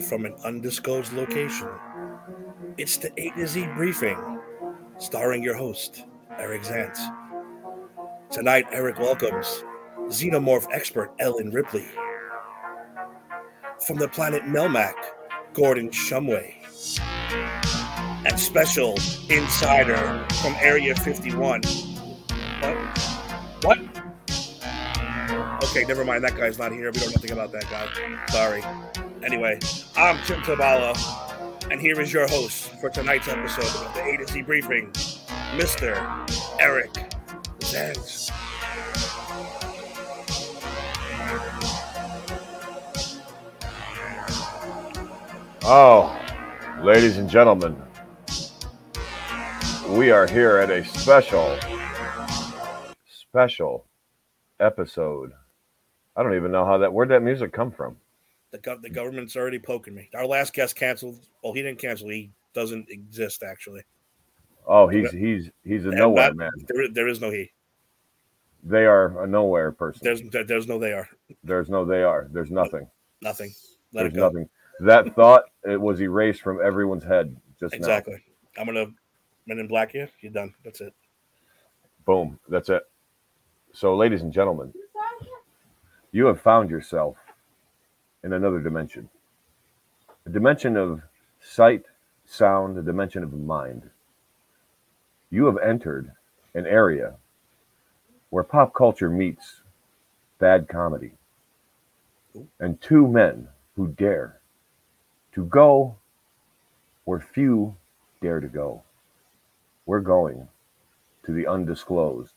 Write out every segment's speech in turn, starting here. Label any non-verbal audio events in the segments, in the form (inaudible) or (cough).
from an undisclosed location. It's the A to Z briefing, starring your host, Eric Zantz. Tonight, Eric welcomes xenomorph expert Ellen Ripley. From the planet Melmac, Gordon Shumway. And special insider from Area 51. What? What? Okay, never mind. That guy's not here. We don't know nothing about that guy. Sorry. Anyway, I'm Tim Tabala, and here is your host for tonight's episode of the A to Z briefing, Mr. Eric Zantz. Oh, ladies and gentlemen, we are here at a special, special episode. I don't even know how that, where'd that music come from? The, gov- the government's already poking me. Our last guest canceled. Well, he didn't cancel. He doesn't exist, actually. Oh, he's, he's, he's a And nowhere that- man. There, there is no he. They are a nowhere person. There's there- there's no they are. There's no they are. There's nothing. Nothing. Let There's it go. nothing. That thought, it was erased from everyone's head just now. Exactly. I'm gonna Men in Black you. You're done. That's it. Boom. That's it. So, ladies and gentlemen, you have found yourself in another dimension a dimension of sight, sound, a dimension of mind. You have entered an area where pop culture meets bad comedy. And two men who dare to go where few dare to go. We're going to the undisclosed,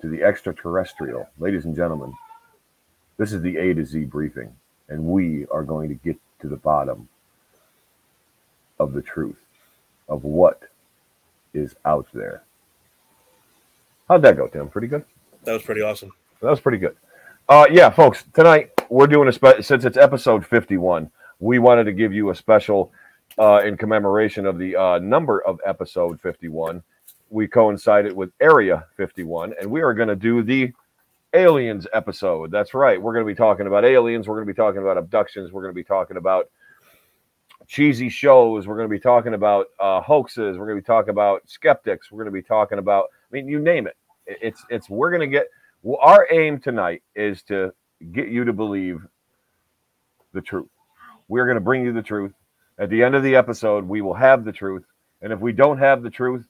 to the extraterrestrial. Ladies and gentlemen, this is the A to Z briefing, and we are going to get to the bottom of the truth of what is out there. How'd that go, Tim? Pretty good? That was pretty awesome. That was pretty good. Uh, yeah, folks, tonight we're doing a spe- since it's episode 51, we wanted to give you a special uh, in commemoration of the uh, number of episode 51. We coincided with Area 51, and we are going to do the aliens episode. That's right. We're going to be talking about aliens. We're going to be talking about abductions. We're going to be talking about cheesy shows. We're going to be talking about uh, hoaxes. We're going to be talking about skeptics. We're going to be talking about, I mean, you name it. It- It's, it's, we're going to get, well, our aim tonight is to get you to believe the truth. We're going to bring you the truth. At the end of the episode, we will have the truth. And if we don't have the truth,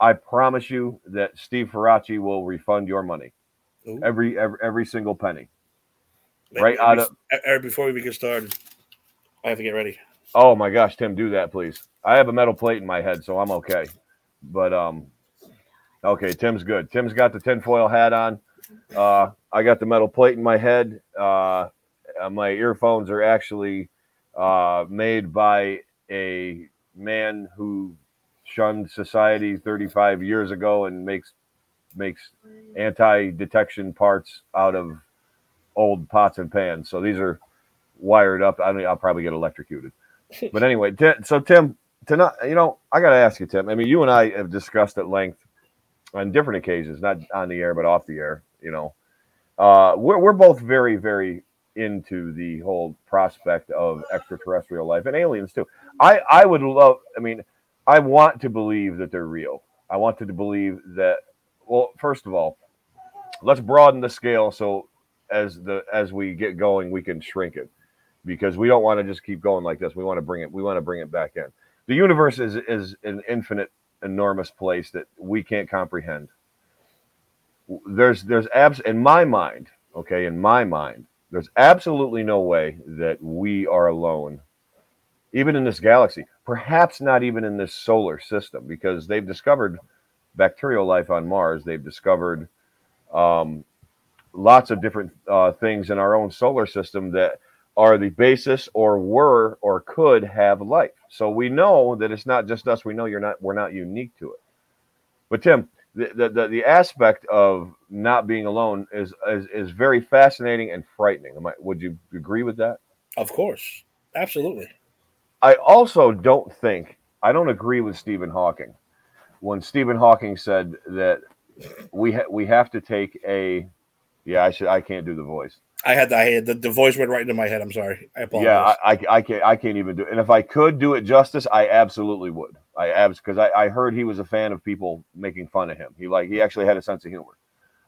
I promise you that Steve Faraci will refund your money, Ooh. every every, every single penny. Wait, right out of- Eric, before we get started, I have to get ready. Oh my gosh, Tim, do that please. I have a metal plate in my head, so I'm okay. But um, okay, Tim's good. Tim's got the tinfoil hat on. Uh, I got the metal plate in my head. Uh, uh, my earphones are actually uh, made by a man who shunned society 35 years ago and makes makes anti-detection parts out of old pots and pans. So these are wired up. I mean, I'll probably get electrocuted. (laughs) But anyway, so Tim, tonight, you know, I got to ask you, Tim. I mean, you and I have discussed at length on different occasions, not on the air, but off the air. You know, uh, we're we're both very, very into the whole prospect of extraterrestrial life and aliens too. I I would love. I mean, I want to believe that they're real. I wanted to believe that. Well, first of all, let's broaden the scale so as the as we get going, we can shrink it because we don't want to just keep going like this. We want to bring it. We want to bring it back in. The universe is is an infinite, enormous place that we can't comprehend. There's there's abs in my mind. Okay, in my mind, there's absolutely no way that we are alone, even in this galaxy. Perhaps not even in this solar system, because they've discovered bacterial life on Mars. They've discovered um, lots of different uh, things in our own solar system that are the basis or were or could have life. So we know that it's not just us. We know you're not. We're not unique to it. But Tim, the the, the, aspect of not being alone is, is is very fascinating and frightening. Am I, would you agree with that? Of course, absolutely. I also don't think I don't agree with Stephen Hawking when Stephen Hawking said that we ha- we have to take a yeah I should I can't do the voice I had the, I had the, the voice went right into my head. I'm sorry. I apologize. Yeah, I, I, I can't I can't even do it. And if I could do it justice, I absolutely would. I abs because I, I heard he was a fan of people making fun of him. He like he actually had a sense of humor,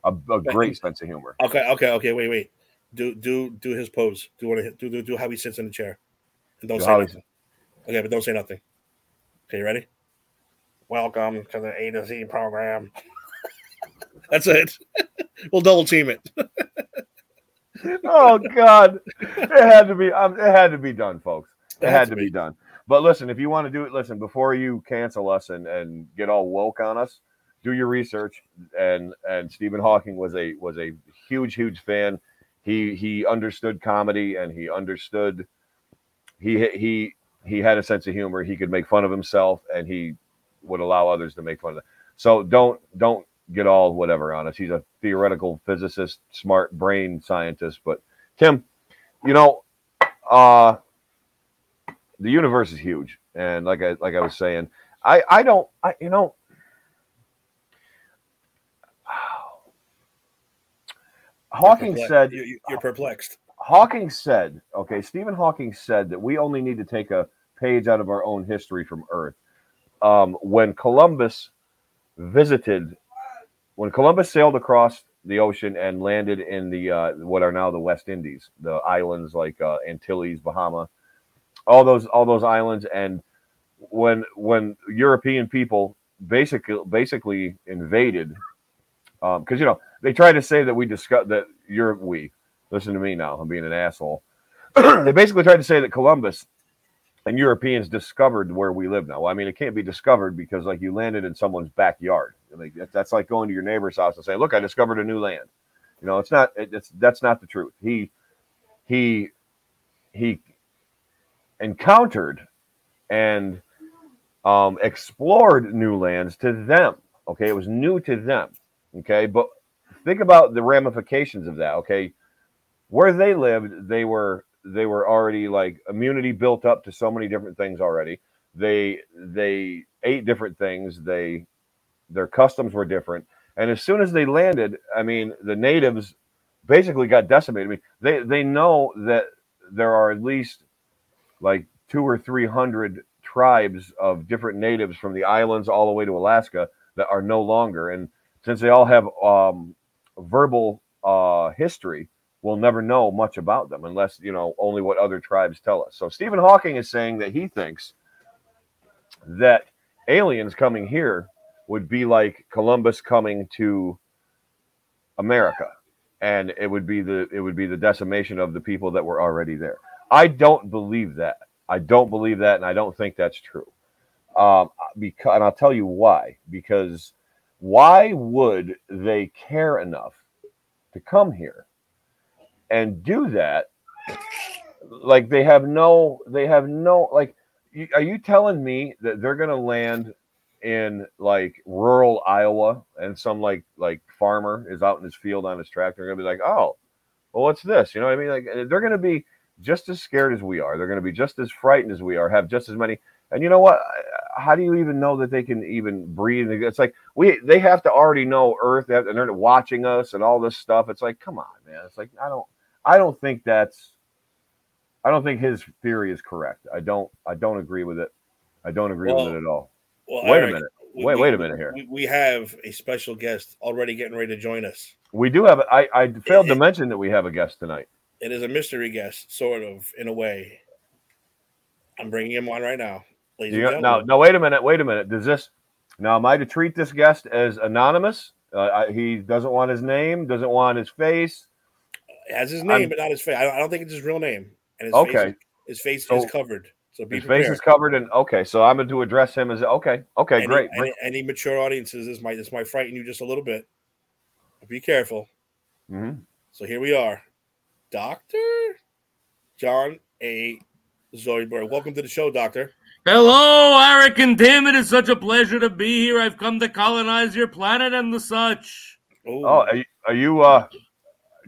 a, a great sense of humor. Okay, okay, okay. Wait, wait. Do do do his pose. Do want to do do do how he sits in the chair, and don't Do say nothing. Okay, but don't say nothing. Okay, you ready? Welcome to the A to Z program. (laughs) That's it. (laughs) we'll double team it. (laughs) oh God, it had to be. Um, it had to be done, folks. It had to be done. But listen, if you want to do it, listen before you cancel us and and get all woke on us. Do your research. And and Stephen Hawking was a was a huge huge fan. He he understood comedy and he understood. He he he had a sense of humor. He could make fun of himself and he would allow others to make fun of it. So don't don't get all whatever on us. He's a theoretical physicist, smart brain scientist. But Tim, you know, uh, the universe is huge, and like I like I was saying, I I don't I you know. (sighs) Hawking You're said You- you're perplexed. Hawking said, okay, Stephen Hawking said that we only need to take a page out of our own history from Earth. Um, when Columbus visited, when Columbus sailed across the ocean and landed in the uh, what are now the West Indies, the islands like uh, Antilles, Bahama, all those all those islands, and when when European people basically basically invaded, because you know they tried to say that we discussed that Europe we listen to me now. I'm being an asshole. (clears throat) they basically tried to say that Columbus and Europeans discovered where we live now. I mean, it can't be discovered because like you landed in someone's backyard. Like that- that's like going to your neighbor's house and saying, "Look, I discovered a new land." You know, it's not. It's that's not the truth. He he he encountered and um, explored new lands to them. Okay, it was new to them. Okay, but think about the ramifications of that. Okay, where they lived, they were they were already like immunity built up to so many different things already. They they ate different things. They their customs were different. And as soon as they landed, I mean, the natives basically got decimated. I mean, they they know that there are at least like two or three hundred tribes of different natives from the islands all the way to Alaska that are no longer. And since they all have um, verbal uh, history, we'll never know much about them unless you know only what other tribes tell us. So Stephen Hawking is saying that he thinks that aliens coming here would be like Columbus coming to America, and it would be the it would be the decimation of the people that were already there. I don't believe that. I don't believe that, and I don't think that's true. Um, because, and I'll tell you why. Because why would they care enough to come here and do that? Like they have no, they have no. Like, are you telling me that they're going to land in like rural Iowa and some like like farmer is out in his field on his tractor? They're going to be like, oh, well, what's this? You know what I mean? Like they're going to be just as scared as we are. They're going to be just as frightened as we are. Have just as many. And you know what? How do you even know that they can even breathe? It's like we they have to already know Earth, and they're watching us and all this stuff. It's like, come on, man. It's like I don't, I don't think that's, I don't think his theory is correct. I don't, I don't agree with it. I don't agree Well, with it at all. Well, Wait a minute. we- Wait, we- wait a minute here. We, have a special guest already getting ready to join us. We do have. I I failed to mention that we have a guest tonight. It is a mystery guest, sort of, in a way. I'm bringing him on right now. Ladies You no, no. Wait a minute. Wait a minute. Does this now? Am I to treat this guest as anonymous? Uh, I, he doesn't want his name. Doesn't want his face. It has his name, I'm- but not his face. I don't, think it's his real name. And his Okay. face, his face So- is covered. So be His prepared. face is covered, and okay. So I'm going to address him as okay. Okay, any, great. Any, any mature audiences, this might this might frighten you just a little bit. But be careful. Mhm. So here we are, Doctor John A. Zoidberg. Welcome to the show, Doctor. Hello, Eric and Tim. It is such a pleasure to be here. I've come to colonize your planet and the such. Oh, are you, are you? Uh,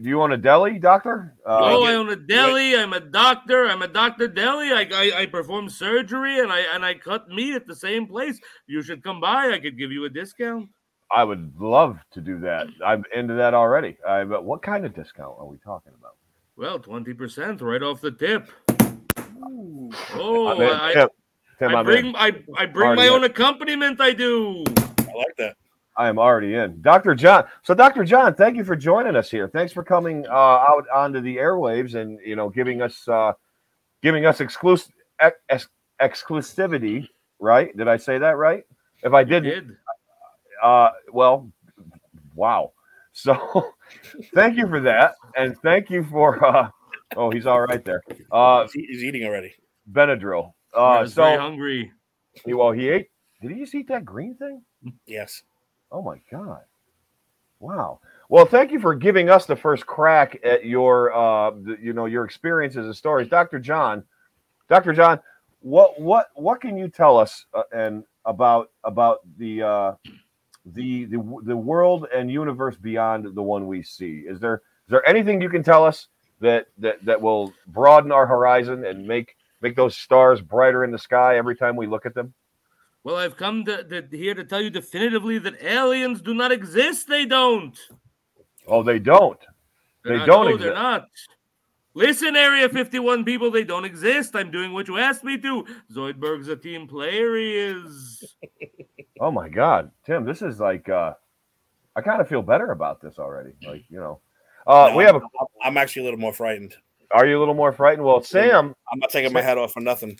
do you own a deli, doctor? Uh, oh, get- I own a deli. I'm a doctor. I'm a doctor deli. I, I I perform surgery and I and I cut meat at the same place. You should come by. I could give you a discount. I would love to do that. I'm into that already. I, but what kind of discount are we talking about? Well, twenty percent right off the tip. Ooh. Oh, I'm. I, Tim, Tim, I bring in. I, I bring Already my in. own accompaniment. I do. I like that. I am already in. Dr. John. So, Dr. John, thank you for joining us here. Thanks for coming uh, out onto the airwaves and you know giving us uh, giving us exclusive ex- exclusivity. Right? Did I say that right? If I didn't, did. uh, well, wow. So, (laughs) thank you for that, and thank you for. Uh, oh, he's all right there. Uh, He's, he's eating already. Benadryl. Uh, was very so, hungry. he, well, he ate. Did he just eat that green thing? Yes. Oh my god! Wow. Well, thank you for giving us the first crack at your, uh, you know, your experiences and stories, Doctor John. Doctor John, what what what can you tell us uh, and about about the uh, the the the world and universe beyond the one we see? Is there is there anything you can tell us that that that will broaden our horizon and make make those stars brighter in the sky every time we look at them? Well, I've come to, to here to tell you definitively that aliens do not exist. They don't. Oh, they don't. They're They not- don't no, exist. They're not. Listen, Area 51 people, they don't exist. I'm doing what you asked me to. Zoidberg's a team player. He is. (laughs) Oh my God, Tim, this is like uh I kind of feel better about this already. Like, you know. Uh No, we have a I'm- I'm actually a little more frightened. are you a little more frightened? Well, Sam, I'm not taking my hat off for nothing.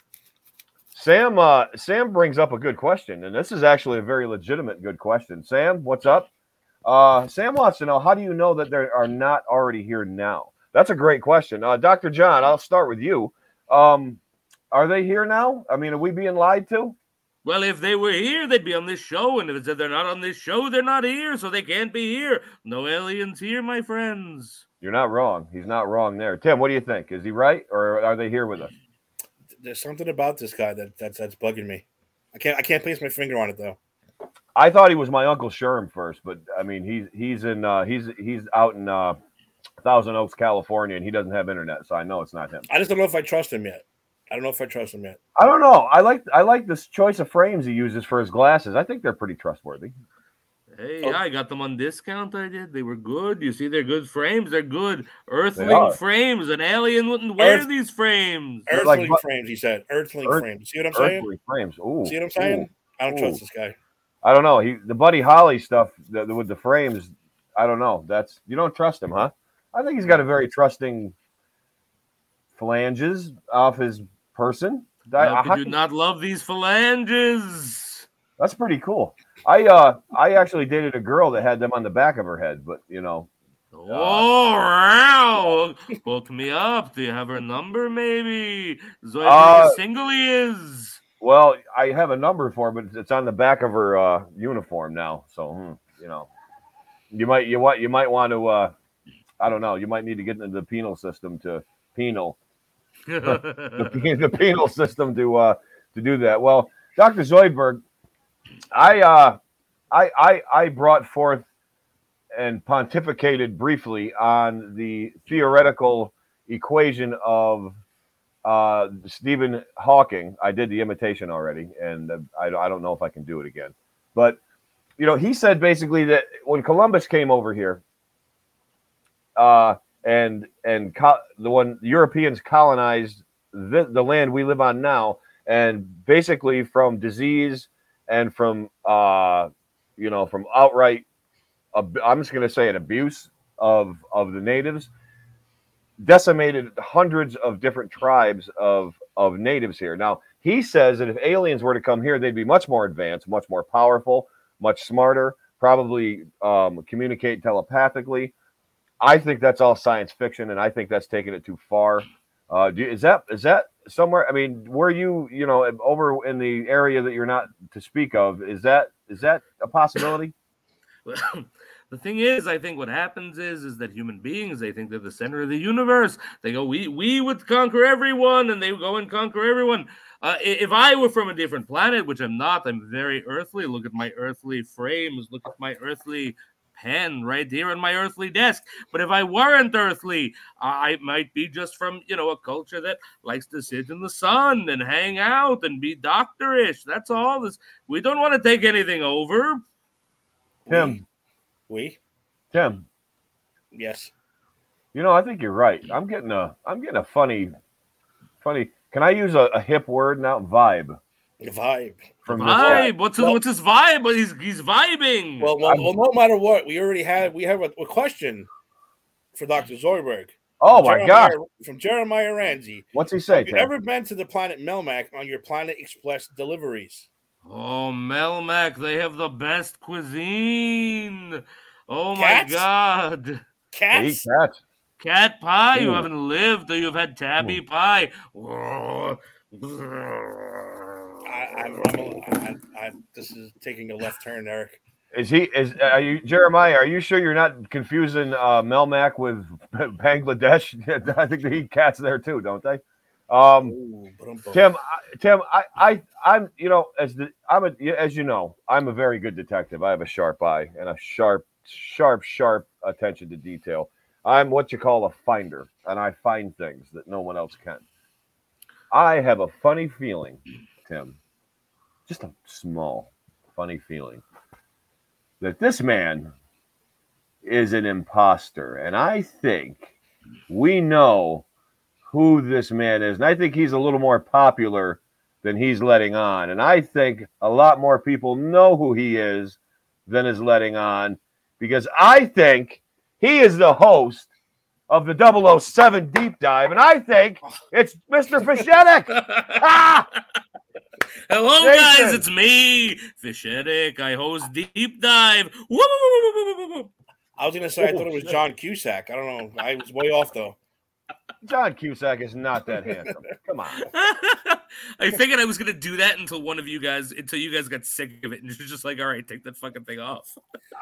Sam uh Sam brings up a good question, and this is actually a very legitimate good question. Sam, what's up? Uh Sam wants to know how do you know that they are not already here now? That's a great question. Uh Dr. John, I'll start with you. Um are they here now? I mean, are we being lied to? Well, if they were here, they'd be on this show. And if they're not on this show, they're not here. So they can't be here. No aliens here, my friends. You're not wrong. He's not wrong there. Tim, what do you think? Is he right or are they here with us? There's something about this guy that that's that's bugging me. I can't I can't place my finger on it though. I thought he was my uncle Sherm first, but I mean he's he's in uh, he's he's out in uh, Thousand Oaks, California, and he doesn't have internet, so I know it's not him. I just don't know if I trust him yet. I don't know if I trust him yet. I don't know. I like I like this choice of frames he uses for his glasses. I think they're pretty trustworthy. Hey, Oh. yeah, I got them on discount. I did. They were good. You see, they're good frames. They're good are. earthling frames. An alien wouldn't wear Earth- these frames. They're like Earthling frames, he said. Earthling Earth- frames. See what I'm saying? Earthly frames. Ooh. See what I'm saying? ooh. I don't Ooh. trust this guy. I don't know. He the Buddy Holly stuff the, the- with the frames. I don't know. That's you don't trust him, huh? I think he's got a very trusting phalanges off his person. I- How how could you not love these phalanges? That's pretty cool. I uh I actually dated a girl that had them on the back of her head, but you know, Oh, wow. Hook me up. Do you have her number, maybe? Zoe Uh, single is. well, I have a number for her, but it's on the back of her uh uniform now. So hmm, you know, you might you want you might want to uh I don't know, you might need to get into the penal system to penal (laughs) the, the penal system to uh to do that. Well, Dr. Zoidberg, I uh I I I brought forth and pontificated briefly on the theoretical equation of uh, Stephen Hawking. I did the imitation already, and I, I don't know if I can do it again. But you know, he said basically that when Columbus came over here, uh, and and co- the one Europeans colonized the, the land we live on now, and basically from disease and from uh, you know from outright ab- I'm just going to say an abuse of of the natives decimated hundreds of different tribes of of natives here. Now, he says that if aliens were to come here, they'd be much more advanced, much more powerful, much smarter, probably um, communicate telepathically. I think that's all science fiction, and I think that's taking it too far. Uh, do, is that is that somewhere? I mean, were you you know over in the area that you're not to speak of? Is that is that a possibility? (laughs) Well, (laughs) the thing is, I think what happens is is that human beings they think they're the center of the universe. They go, we we would conquer everyone, and they go and conquer everyone. Uh, if I were from a different planet, which I'm not, I'm very earthly. Look at my earthly frames. Look at my earthly pen right here on my earthly desk. But if I weren't earthly, I I might be just from you know a culture that likes to sit in the sun and hang out and be doctorish. That's all. This we don't want to take anything over. Tim, We? Tim, Yes. You know, I think you're right. I'm getting a I'm getting a funny, funny. Can I use a, a hip word now? Vibe Vibe. from this Vibe. What's his, Well- what's his vibe? But he's he's vibing. Well, well, well, no matter what, we already had we have a, a question for Dr. Zoidberg. Oh my Jeremiah- gosh! From Jeremiah Ramsey. What's he say? Have you Tim? ever been to the planet Melmac on your Planet Express deliveries? oh, Melmac, they have the best cuisine. Oh Cats? my god. They eat Cats? cats. Cat pie, you haven't lived, or you've had tabby pie. (laughs) I, I, I, this is taking a left turn, Eric. Is he? Is are you Jeremiah? Are you sure you're not confusing uh, Melmac with (laughs) Bangladesh? (laughs) I think they eat cats there too, don't they? Um, Ooh. Tim, I- Tim, I, I, I'm, you know, as the, I'm a, as you know, I'm a very good detective. I have a sharp eye and a sharp, sharp, sharp attention to detail. I'm what you call a finder, and I find things that no one else can. I have a funny feeling, Tim, just a small, funny feeling that this man is an imposter, and I think we know who this man is. And I think he's a little more popular than he's letting on. And I think a lot more people know who he is than is letting on because I think he is the host of the 007 deep dive. And I think it's Mr. Fishetic. Ah! (laughs) Hello, Jason. guys, it's me, Fishetic. I host Deep Dive. I was gonna say I thought it was shit. John Cusack. I don't know. I was way off though. John Cusack is not that handsome. Come on. (laughs) I figured I was gonna do that until one of you guys, until you guys got sick of it, and you're just like, "All right, take that fucking thing off."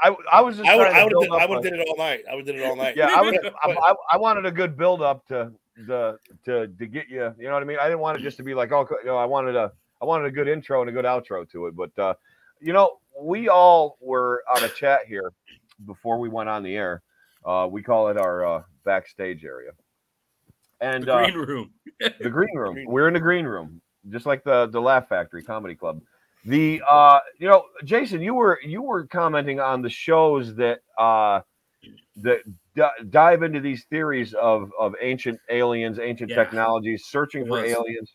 I, I was just I would. trying to I would. build Have, I would a- have did it all night. I would have did it all night. Yeah, I would. (laughs) I, I, I wanted a good build up to the to to get you. You know what I mean? I didn't want it just to be like, oh, you know, I wanted a I wanted a good intro and a good outro to it. But uh, you know, we all were on a chat here before we went on the air. Uh, we call it our uh, backstage area, and The uh, green room. (laughs) the green room. Green- We're in the green room, just like the the Laugh Factory Comedy Club. The uh, you know, Jason, you were you were commenting on the shows that uh, that d- dive into these theories of of ancient aliens, ancient Yeah. technologies, searching for aliens.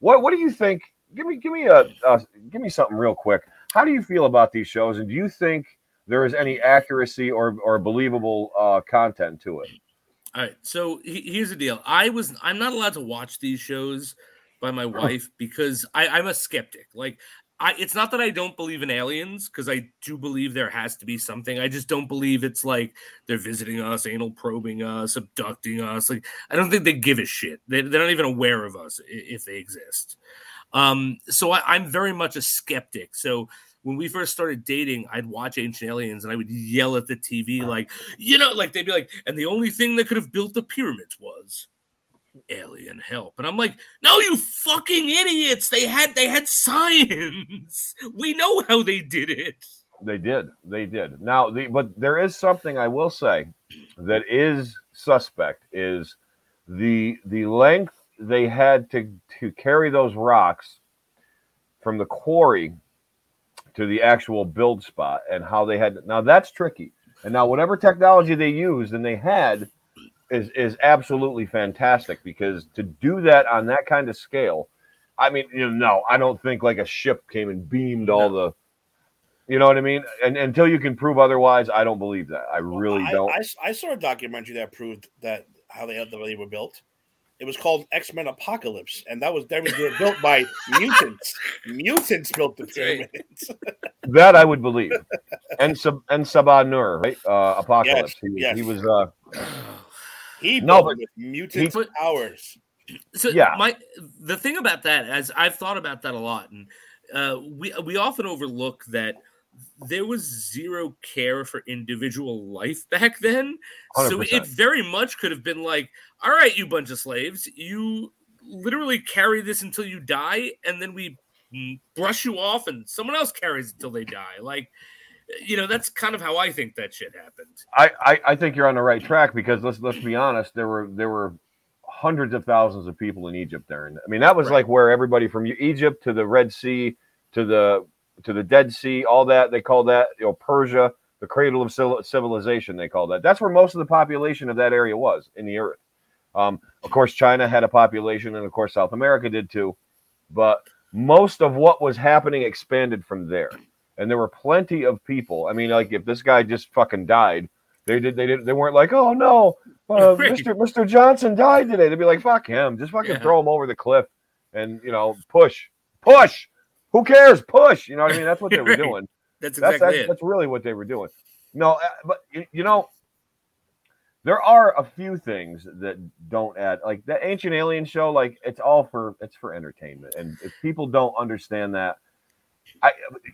What what do you think? Give me give me a uh, give me something real quick. How do you feel about these shows, and do you think there is any accuracy or or believable uh, content to it? All right, so he- here's the deal. I was I'm not allowed to watch these shows by my wife because I, I'm a skeptic. Like I it's not that I don't believe in aliens, because I do believe there has to be something. I just don't believe it's like they're visiting us, anal probing us, abducting us. Like I don't think they give a shit. They, they're not even aware of us if they exist. Um, so I, I'm very much a skeptic. So when we first started dating, I'd watch Ancient Aliens and I would yell at the TV like, you know, like they'd be like, and the only thing that could have built the pyramids was alien help. And I'm like, no, you fucking idiots. They had they had science. (laughs) We know how they did it. They did. They did. Now, the but there is something I will say that is suspect is the the length they had to to carry those rocks from the quarry to the actual build spot and how they had now that's tricky. And now whatever technology they used and they had is is absolutely fantastic because to do that on that kind of scale, I mean, you know, no, I don't think like a ship came and beamed all the you know what I mean? And until you can prove otherwise, I don't believe that. I really I, don't. I, I saw a documentary that proved that how they how they were built. It was called X Men Apocalypse, and that was they were built by (laughs) mutants. Mutants built the That's pyramids. (laughs) that I would believe. And Sab and Sabah Nur, right? Uh, Apocalypse. Yes, he, was- yes. he was. Uh, He No, built but it mutant he- powers. So Yeah. my the thing about that, as I've thought about that a lot, and uh, we we often overlook that there was zero care for individual life back then. So 100%. it very much could have been like, all right, you bunch of slaves, you literally carry this until you die, and then we brush you off, and someone else carries it till they die. Like, you know, that's kind of how I think that shit happened. I, I I think you're on the right track because let's let's be honest. There were there were hundreds of thousands of people in Egypt there, and I mean that was Right. like where everybody from Egypt to the Red Sea to the to the Dead Sea, all that they call that you know Persia. the cradle of civilization. They call that. That's where most of the population of that area was in the earth. Um, of course, China had a population, and of course, South America did too. But most of what was happening expanded from there, and there were plenty of people. I mean, like if this guy just fucking died, they did. They did. They weren't like, oh no, uh, (laughs) Mr. Mr. Johnson died today. They'd be like, fuck him, just fucking Yeah. throw him over the cliff, and you know, push, push. Who cares? Push. You know what I mean? That's what they (laughs) were doing. That's That's exactly that's, it. that's really what they were doing. No, uh, but you, you know, there are a few things that don't add. Like the Ancient Alien show, like it's all for it's for entertainment, and if people don't understand that, I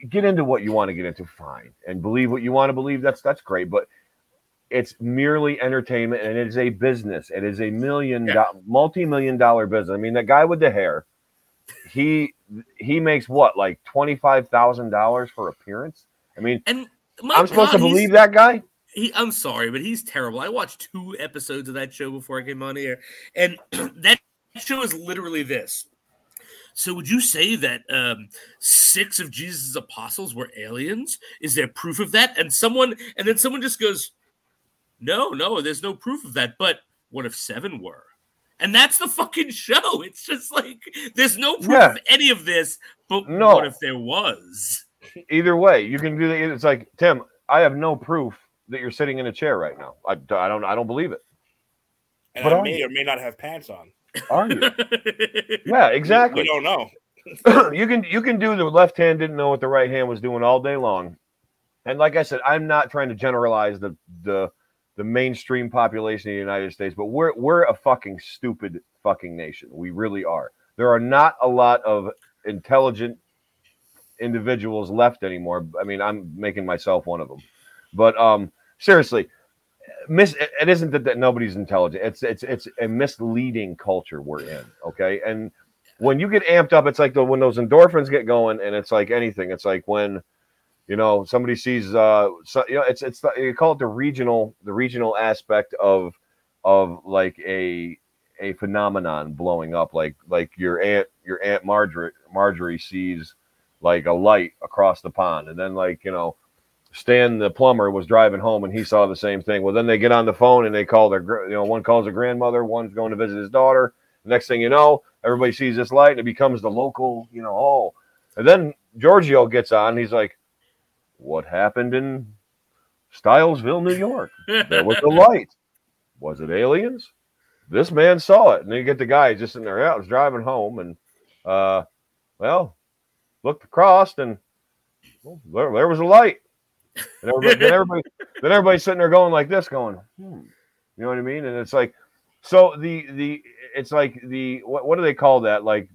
get into what you want to get into, fine, and believe what you want to believe. That's that's great, but it's merely entertainment, and it is a business. It is a million, Yeah. do- multi-million dollar business. I mean, that guy with the hair, he he makes what like twenty five thousand dollars for appearance. I mean, And I'm supposed to God, believe that guy. He, I'm sorry, but he's terrible. I watched two episodes of that show before I came on here, and (clears throat) that show is literally this. So, would you say that um, six of Jesus' apostles were aliens? Is there proof of that? And someone, and then someone just goes, "No, no, there's no proof of that." But what if seven were? And that's the fucking show. It's just like there's no proof Yeah. of any of this. But No. what if there was? Either way, you can do the. It's like Tim. I have no proof that you're sitting in a chair right now. I, I don't. I don't believe it. And But I may you? or may not have pants on. Are you? (laughs) yeah, exactly. We don't know. (clears throat) you can you can do the left hand didn't know what the right hand was doing all day long. And like I said, I'm not trying to generalize the the the mainstream population of the United States, but we're we're a fucking stupid fucking nation. We really are. There are not a lot of intelligent individuals left anymore. I mean, I'm making myself one of them. But um seriously, mis- it isn't that, that nobody's intelligent. It's it's it's a misleading culture we're in, okay? And when you get amped up, it's like the when those endorphins get going, and it's like anything. It's like when you know somebody sees uh so, you know it's it's the, you call it the regional the regional aspect of of like a a phenomenon blowing up like like your aunt your aunt Marjorie Marjorie sees like a light across the pond and then like you know Stan the plumber was driving home and he saw the same thing. Well then they get on the phone and they call their you know one calls a grandmother one's going to visit his daughter. The next thing you know everybody sees this light and it becomes the local you know oh. And then Giorgio gets on he's like what happened in Stylesville, New York? There was a light. Was it aliens? This man saw it. And then you get the guy just sitting there, I was driving home and uh well, looked across and well, there, there was a light. And everybody, then everybody then everybody's sitting there going like this, going, hmm. You know what I mean? And it's like so the the it's like the what what do they call that? Like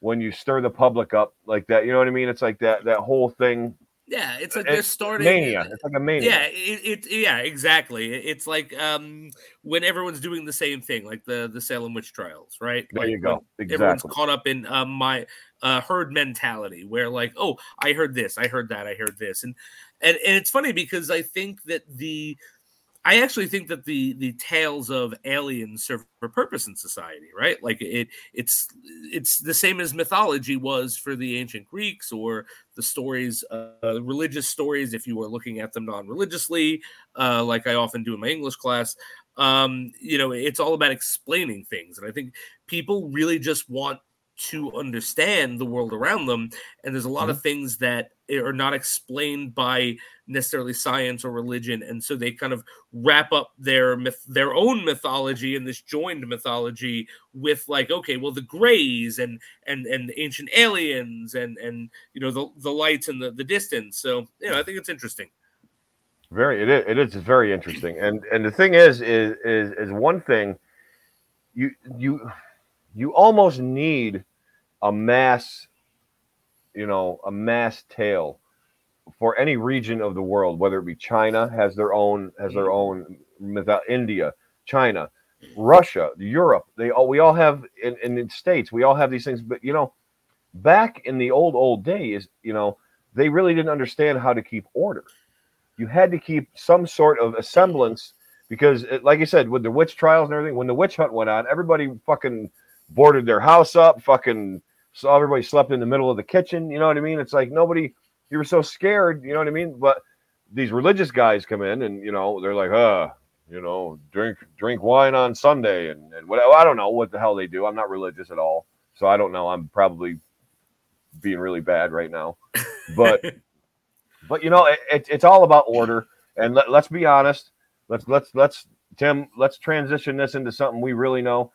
when you stir the public up like that, you know what I mean? It's like that that whole thing Yeah, it's like It's they're starting mania. It's like a mania. Yeah, it, it yeah, exactly. It's like um when everyone's doing the same thing, like the the Salem witch trials, right? There Like you go. when Everyone's caught up in um, my uh, herd mentality, where like, oh, I heard this, I heard that, I heard this, and and and it's funny because I think that the I actually think that the the tales of aliens serve a purpose in society, right? Like it it's it's the same as mythology was for the ancient Greeks or the stories, uh, religious stories, if you were looking at them non-religiously, uh, like I often do in my English class. Um, you know, it's all about explaining things, and I think people really just want to understand the world around them and there's a lot of things that are not explained by necessarily science or religion and so they kind of wrap up their myth their own mythology in this joined mythology with like okay well the grays and and and ancient aliens and and you know the the lights and the the distance so you know i think it's interesting Very, it is, it is very interesting, and and the thing is, is is is one thing. You you you almost need a mass, you know, a mass tale for any region of the world, whether it be China has their own has their mm. own India, China, Russia, Europe. They all we all have in, in the states. We all have these things, but you know, back in the old old days, you know, they really didn't understand how to keep order you had to keep some sort of a semblance because, it, like I said, with the witch trials and everything, when the witch hunt went on, everybody fucking boarded their house up, fucking so everybody slept in the middle of the kitchen. You know what I mean? It's like nobody, you were so scared. You know what I mean? But these religious guys come in and you know they're like, uh, you know, drink drink wine on Sunday and and what I don't know what the hell they do. I'm not religious at all, so I don't know. I'm probably being really bad right now, but (laughs) but you know it, it, it's all about order. And let, let's be honest. Let's let's let's Tim. Let's transition this into something we really know.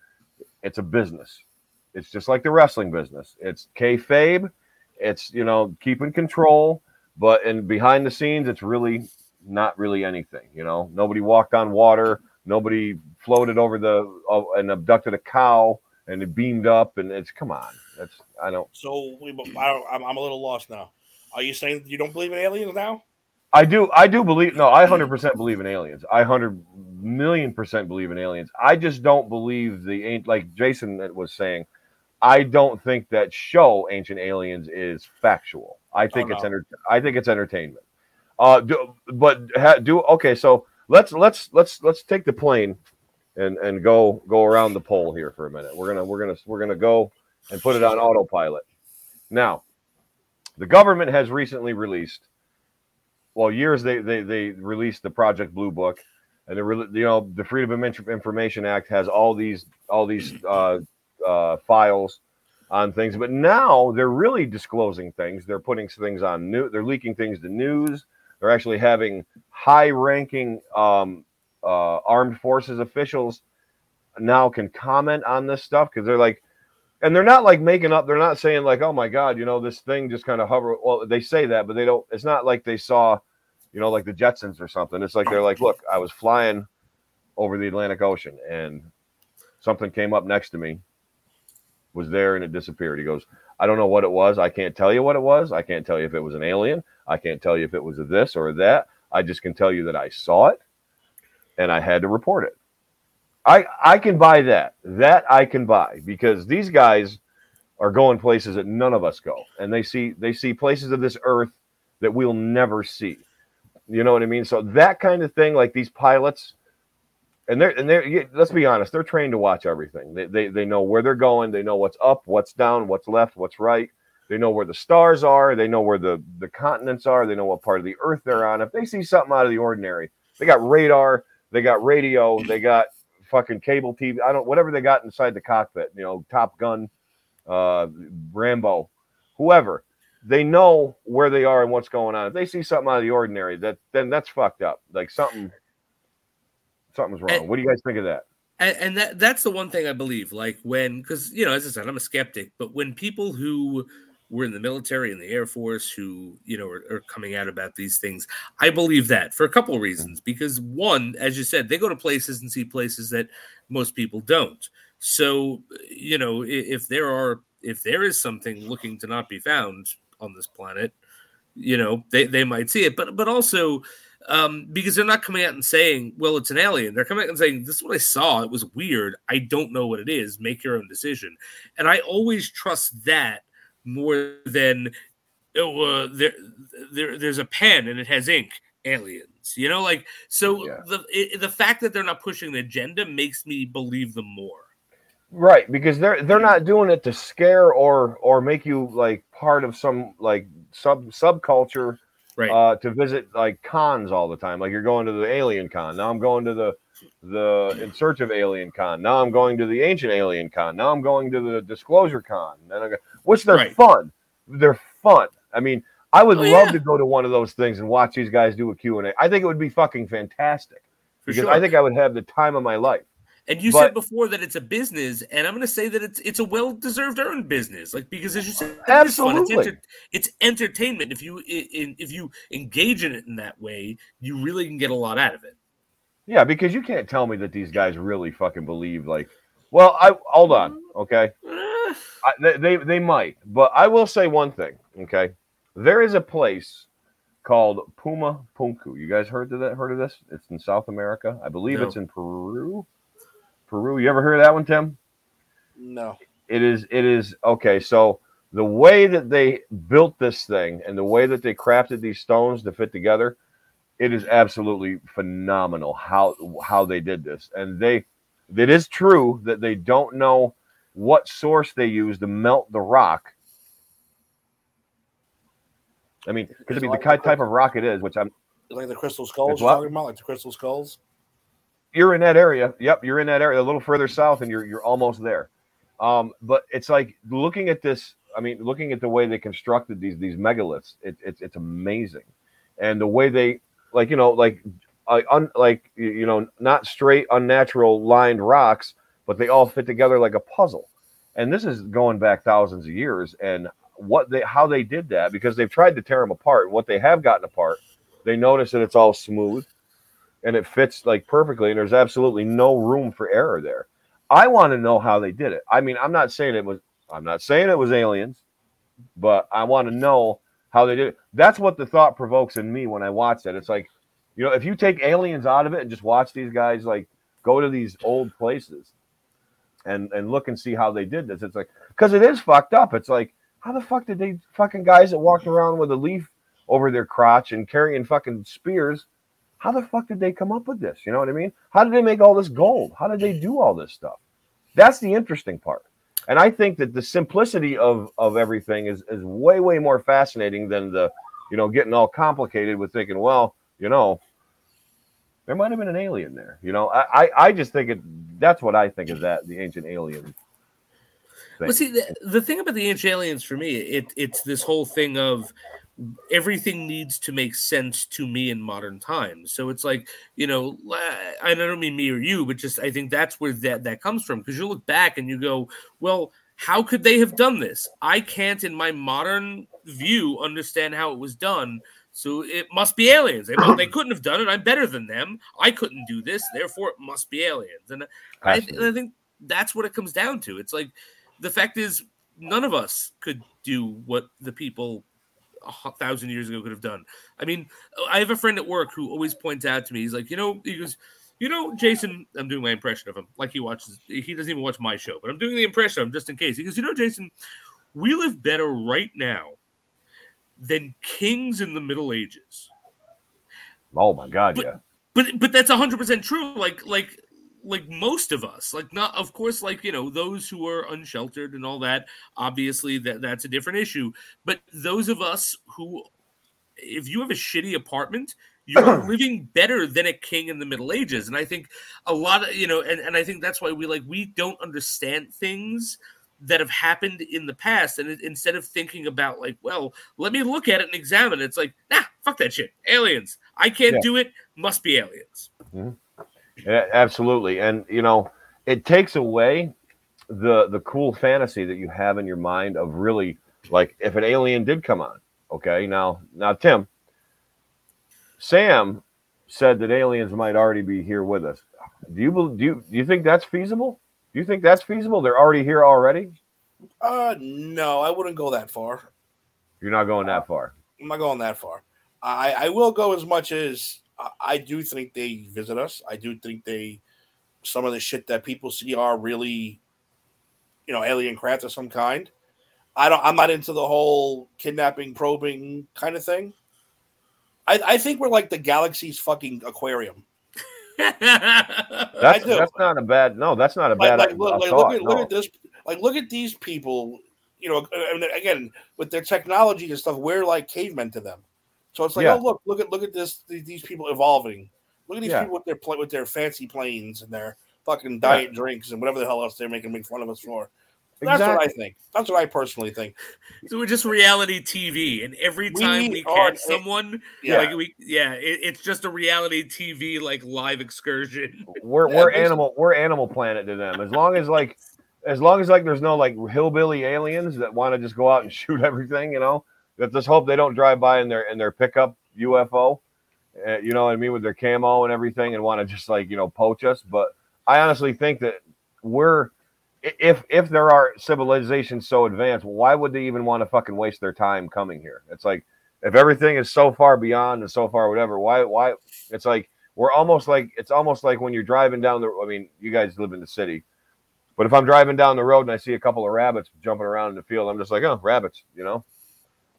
It's a business. It's just like the wrestling business. It's kayfabe. It's you know keeping control, but and behind the scenes, it's really not really anything. You know, nobody walked on water. Nobody floated over the uh, and abducted a cow and it beamed up. And it's come on. That's I don't. So we, I don't, I'm, I'm a little lost now. Are you saying you don't believe in aliens now? I do. I do believe. No, I hundred percent believe in aliens. I hundred million percent believe in aliens. I just don't believe the ain't like Jason was saying. I don't think that show Ancient Aliens is factual. I think Oh, it's no. enter- I think it's entertainment. Uh, do, but ha, do okay. So let's let's let's let's take the plane and and go go around the pole here for a minute. We're gonna we're gonna we're gonna go and put it on autopilot. Now, the government has recently released. Well, years they they they released the Project Blue Book, and the you know the Freedom of Information Act has all these all these uh, uh, files on things, but now they're really disclosing things. They're putting things on new. They're leaking things to news. They're actually having high-ranking um, uh, armed forces officials now can comment on this stuff because they're like, and they're not like making up. They're not saying like, oh my god, you know, this thing just kind of hover. Well, they say that, but they don't. It's not like they saw, you know, like the Jetsons or something. It's like they're like, look, I was flying over the Atlantic Ocean and something came up next to me was there and it disappeared. He goes, I don't know what it was. I can't tell you what it was. I can't tell you if it was an alien. I can't tell you if it was a this or that. I just can tell you that I saw it and I had to report it. I I can buy that. That I can buy because these guys are going places that none of us go. And they see they see places of this earth that we'll never see. You know what I mean? So that kind of thing, like these pilots, and they're and they're let's be honest, they're trained to watch everything. They, they they know where they're going, they know what's up, what's down, what's left, what's right. They know where the stars are, they know where the the continents are, they know what part of the earth they're on. If they see something out of the ordinary, they got radar, they got radio, they got fucking cable TV. I don't whatever they got inside the cockpit, you know, Top Gun, uh Rambo, whoever. They know where they are and what's going on. If they see something out of the ordinary, that then that's fucked up. Like something something's wrong. And- what do you guys think of that? and, and that that's the one thing I believe. Like when, because you know, as I said, I'm a skeptic, but when people who were in the military and the Air Force who you know are, are coming out about these things, I believe that for a couple of reasons. Because one, as you said, they go to places and see places that most people don't. So you know, i- if there are if there is something looking to not be found on this planet, you know, they, they might see it. But but also um, because they're not coming out and saying, well, it's an alien. They're coming out and saying, this is what I saw. It was weird. I don't know what it is. Make your own decision. And I always trust that more than oh, uh, there, there, there's a pen and it has ink. Aliens, you know, like so. Yeah. The it, the fact that they're not pushing the agenda makes me believe them more. Right, because they're they're not doing it to scare or or make you like part of some like sub subculture Right. uh to visit like cons all the time. Like you're going to the alien con. Now I'm going to the the in search of alien con. Now I'm going to the ancient alien con. Now I'm going to the disclosure con. Then I go, which they're Right. fun. They're fun. I mean, I would Oh, love yeah. to go to one of those things and watch these guys do a Q&A. I think it would be fucking fantastic For because sure. I think I would have the time of my life. And you But- said before that it's a business, and I'm going to say that it's it's a well deserved earned business, like because as you said, it's It's, Absolutely. it's entertainment. If you in, if you engage in it in that way, you really can get a lot out of it. Yeah, because you can't tell me that these guys really fucking believe like. Well, I hold on, okay. Eh, I, they, they they might, but I will say one thing, okay. There is a place called Puma Punku. You guys heard of that? Heard of this? It's in South America. I believe No. it's in Peru. Peru. You ever heard of that one, Tim? No. It is. It is okay. So the way that they built this thing and the way that they crafted these stones to fit together, it is absolutely phenomenal how how they did this. And they, it is true that they don't know what source they use to melt the rock. I mean, because I mean the type of rock it is, which I'm Like the crystal skulls you're talking about, like the crystal skulls. You're in that area. Yep, you're in that area a little further south, and you're you're almost there. Um, but it's like looking at this. I mean, looking at the way they constructed these these megaliths, it, it's it's amazing, and the way they like you know like uh, un, like you know not straight unnatural lined rocks, but they all fit together like a puzzle. And this is going back thousands of years, and what they how they did that because they've tried to tear them apart. What they have gotten apart, they notice that it's all smooth and it fits like perfectly and there's absolutely no room for error there. I want to know how they did it. I mean i'm not saying it was i'm not saying it was aliens but i want to know how they did it. That's what the thought provokes in me when i watch that. It's like you know if you take aliens out of it and just watch these guys like go to these old places and and look and see how they did this it's like because it is fucked up. It's like how the fuck did they fucking guys that walked around with a leaf over their crotch and carrying fucking spears how the fuck did they come up with this? You know what I mean? How did they make all this gold? How did they do all this stuff? That's the interesting part. And I think that the simplicity of of everything is is way way more fascinating than the you know getting all complicated with thinking, well, you know, there might have been an alien there. You know, I I, I just think it. That's what I think is that the ancient alien. Thing. Well, see, the, the thing about the ancient aliens for me, it it's this whole thing of everything needs to make sense to me in modern times. So it's like, you know, I don't mean me or you, but just I think that's where that that comes from because you look back and you go, well, how could they have done this? I can't, in my modern view, understand how it was done. So it must be aliens. They, they couldn't have done it. I'm better than them. I couldn't do this. Therefore, it must be aliens. And I. I think that's what it comes down to. It's like the fact is, none of us could do what the people a thousand years ago could have done. I mean, I have a friend at work who always points out to me, he's like, you know, he goes, you know, Jason, I'm doing my impression of him, like he watches, he doesn't even watch my show, but I'm doing the impression of him just in case. He goes, you know, Jason, we live better right now than kings in the Middle Ages. Oh my god, But- yeah. But but that's hundred percent true. Like like like most of us, like not of course, like you know those who are unsheltered and all that. Obviously, that that's a different issue. But those of us who, if you have a shitty apartment, you're (clears throat) living better than a king in the Middle Ages. And I think a lot of you know, and and I think that's why we like we don't understand things that have happened in the past and it- instead of thinking about like well let me look at it and examine it it's like nah fuck that shit aliens i can't Yeah. do it must be aliens Yeah, absolutely. And you know, it takes away the the cool fantasy that you have in your mind of really like if an alien did come on. Okay, now now Tim, Sam said that aliens might already be here with us. Do you do you do you think that's feasible? Do you think that's feasible? They're already here already. Uh, no, I wouldn't go that far. You're not going that far. I'm not going that far. I, I will go as much as I, do think they visit us. I do think they some of the shit that people see are really, you know, alien craft of some kind. I don't. I'm not into the whole kidnapping, probing kind of thing. I, I think we're like the galaxy's fucking aquarium. That's that's not a bad no. That's not a Like, bad like, look, like, thought, look, at, look at this. Like, look at these people. You know, and again with their technology and stuff, we're like cavemen to them. So it's like, Yeah. oh look, look at look at this. These these people evolving. Look at these Yeah. people with their pla- with their fancy planes and their fucking diet drinks and whatever the hell else they're making make fun of us for. That's what I think. That's what I personally think. (laughs) so we're just reality tv and every time we are- catch someone Yeah. like we yeah it, it's just a reality tv like live excursion (laughs) we're Yeah, we're animal we're animal planet to them. As long as like as long as like there's no like hillbilly aliens that want to just go out and (laughs) shoot everything, you know. That just hope they don't drive by in their in their pickup UFO, uh, you know what I mean, with their camo and everything, and want to just like you know poach us. But I honestly think that we're if if there are civilizations so advanced, why would they even want to fucking waste their time coming here? It's like if everything is so far beyond and so far whatever, why why it's like we're almost like it's almost like when you're driving down the I mean, you guys live in the city. But if I'm driving down the road and I see a couple of rabbits jumping around in the field, I'm just like, oh, rabbits, you know?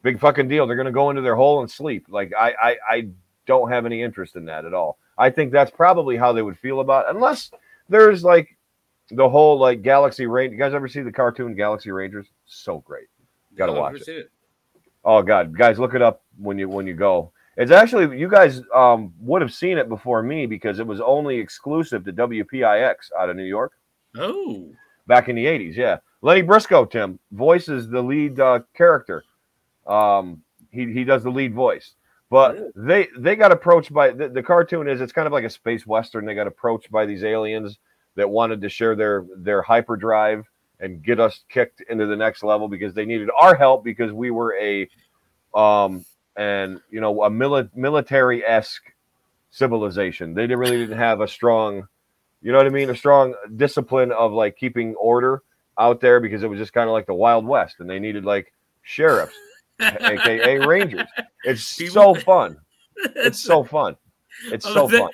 Big fucking deal. They're gonna go into their hole and sleep. Like I I, I don't have any interest in that at all. I think that's probably how they would feel about it, unless there's like the whole like Galaxy Range. You guys ever see the cartoon Galaxy Rangers? So great. Gotta No, watch it. it. Oh god, guys, look it up when you when you go. It's actually you guys um, would have seen it before me because it was only exclusive to WPIX out of New York Oh, back in the '80s. Yeah, Lenny Briscoe, Tim voices the lead uh, character. Um, he he does the lead voice. But they they got approached by the, the cartoon is it's kind of like a space western. They got approached by these aliens that wanted to share their their hyperdrive and get us kicked into the next level because they needed our help because we were a um and you know a mili- military esque civilization. They didn't really didn't have a strong, you know what I mean, a strong discipline of like keeping order out there because it was just kind of like the Wild West, and they needed like sheriffs, aka (laughs) rangers. It's People- so fun. (laughs) It's so fun. It's Oh, so that- fun.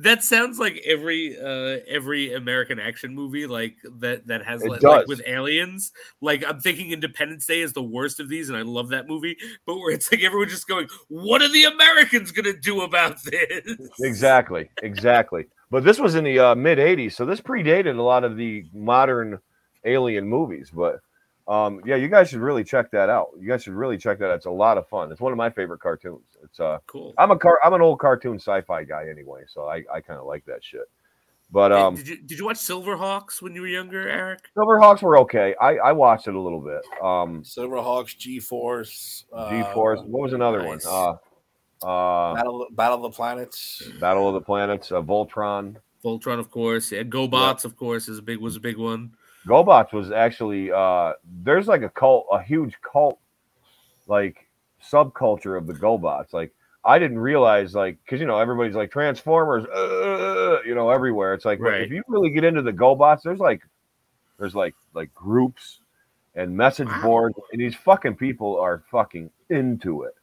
That sounds like every uh every American action movie like that that has like, like with aliens. Like I'm thinking Independence Day is the worst of these, and I love that movie. But where it's like everyone just going, "What are the Americans gonna do about (laughs) this?" Exactly, exactly. But this was in the uh, mid '80s, so this predated a lot of the modern alien movies. But um, yeah, you guys should really check that out. You guys should really check that out. It's a lot of fun. It's one of my favorite cartoons. It's uh, Cool. I'm a car, I'm an old cartoon sci-fi guy anyway, so I, I kind of like that shit. But Hey, um, did you did you watch Silverhawks when you were younger, Eric? Silverhawks were okay. I, I watched it a little bit. Um, Silverhawks, G Force, uh, G Force. What was another nice. one? Uh, uh, Battle, Battle of the Planets. Battle of the Planets. Uh, Voltron. Voltron, of course. Yeah, GoBots, of course, is a big was a big one. GoBots was actually uh there's like a cult, a huge cult like subculture of the GoBots. Like I didn't realize like because you know everybody's like Transformers, uh, you know everywhere. It's like Right. if you really get into the GoBots, there's like there's like like groups and message Wow. boards, and these fucking people are fucking into it.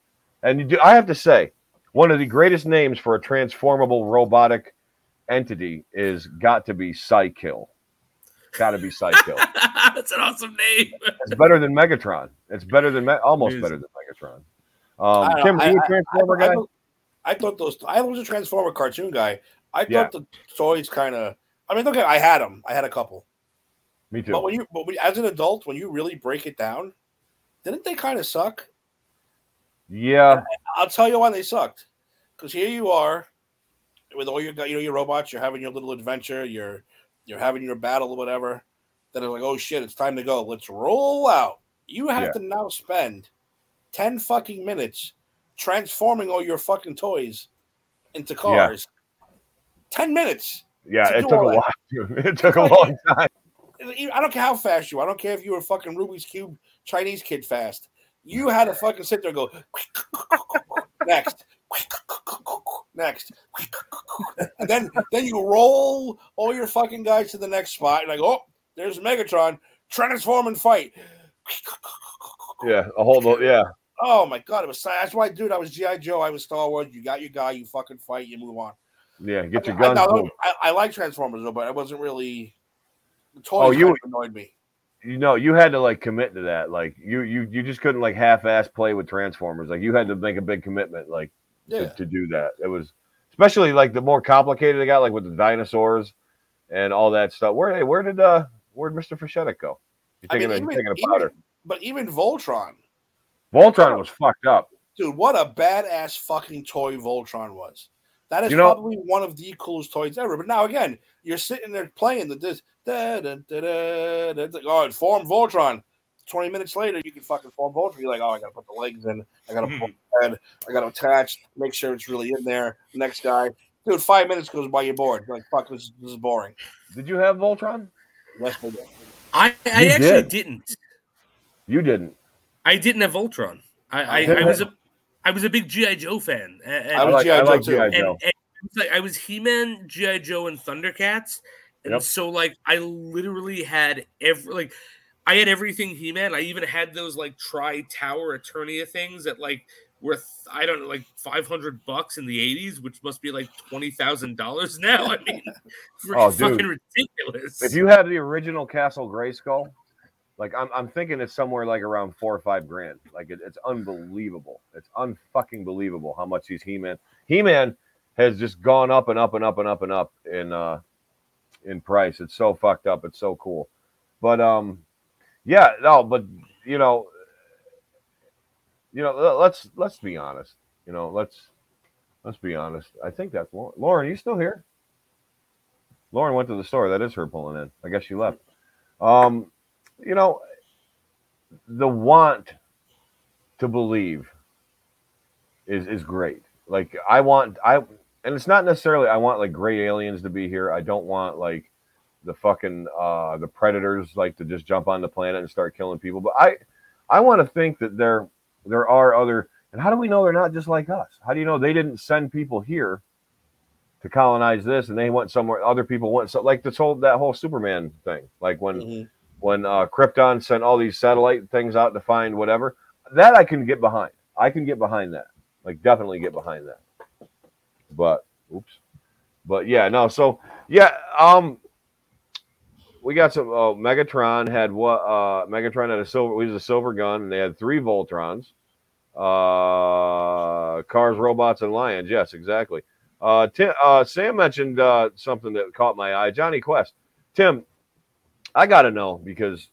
And you do, I have to say, one of the greatest names for a transformable robotic entity is got to be Cy-Kill. Got to be Cy-Kill. (laughs) That's an awesome name. It's better than Megatron. It's better than Me- almost better than Megatron. I Um, don't Tim, are you I- a Transformer I, guy? thought- I thought those. I was a Transformer cartoon guy. I thought Yeah. the toys kind of. I mean, look at. I had them. I had a couple. Me too. But when you, but when, as an adult, when you really break it down, didn't they kind of suck? yeah, I'll tell you why they sucked. Because here you are, with all your you know your robots, you're having your little adventure, you're you're having your battle or whatever. Then it's like, oh shit, it's time to go. Let's roll out. You have Yeah. to now spend ten fucking minutes transforming all your fucking toys into cars. Ten minutes. yeah, it took a that. while. (laughs) It took a long (laughs) time. I don't care how fast you. are. I don't care if you were fucking Rubik's cube Chinese kid fast. You had to fucking sit there and go (laughs) next, next, and (laughs) then then you roll all your fucking guys to the next spot and I go, oh, there's Megatron, transform and fight. (laughs) Yeah, a whole lo- yeah. Oh my god, it was that's why, dude. I was GI Joe. I was Star Wars. You got your guy. You fucking fight. You move on. Yeah, get your I, guns. I, moving. I, I like Transformers though, but I wasn't really. The toys Oh, you- annoyed me. you know, you had to like commit to that. Like you, you, you just couldn't like half-ass play with Transformers. Like you had to make a big commitment, like Yeah. to, to do that. It was especially like the more complicated it got, like with the dinosaurs and all that stuff. Where, hey, where did uh, where did Mister Frashetic go? You I taking, mean, a, even- taking a even- powder? But even Voltron, Voltron was fucked up. dude, what a badass fucking toy Voltron was. That is You know- probably one of the coolest toys ever. But now again, you're sitting there playing the this da, da, da, da, da, da, oh, it form Voltron. Twenty minutes later, you can fucking form Voltron. You're like, oh, I gotta put the legs in, I gotta put the mm-hmm. head, I gotta attach, make sure it's really in there. Next guy, dude, five minutes goes by, you're bored. You're like, fuck, this, this is boring. Did you have Voltron? Yes, they do. I, I You actually did. didn't. You didn't. I didn't have Voltron. I, I, didn't I was a I was a big GI Joe fan. And, I I was like, G.I. I Joe like too. G.I. and, Joe. and it was like I was He Man, GI Joe, and Thundercats, and Yep. so like I literally had every like I had everything He Man. I even had those like Tri Tower Eternia things that like worth I don't know like five hundred bucks in the eighties, which must be like twenty thousand dollars (laughs) now. I mean, (laughs) Oh, dude. fucking ridiculous. If you had the original Castle Grayskull, like I'm, I'm thinking it's somewhere like around four or five grand. Like it, it's unbelievable. It's unfucking believable how much these He-Man. He-Man has just gone up and up and up and up and up in uh in price. It's so fucked up. It's so cool. But um, yeah, no, but you know, you know, let's let's be honest. You know, let's Let's be honest. I think that's Lauren. Lauren, you still here? Lauren went to the store. That is her pulling in. I guess she left. Um, you know, the want to believe is is great. Like I want I and it's not necessarily I want like great aliens to be here. I don't want like the fucking uh the predators like to just jump on the planet and start killing people. But I I want to think that there there are other and how do we know they're not just like us? How do you know they didn't send people here to colonize this and they went somewhere other people went so like this whole that whole Superman thing. Like when Mhm. when uh Krypton sent all these satellite things out to find whatever. That I can get behind. I can get behind that. Like definitely get behind that. But oops. But yeah, no, so yeah, um we got some oh Megatron had what uh Megatron had a silver we used a silver gun and they had three Voltrons. Uh cars, robots, and lions. Yes, exactly. Uh, Tim, uh Sam mentioned uh something that caught my eye. Jonny Quest. Tim, I gotta know because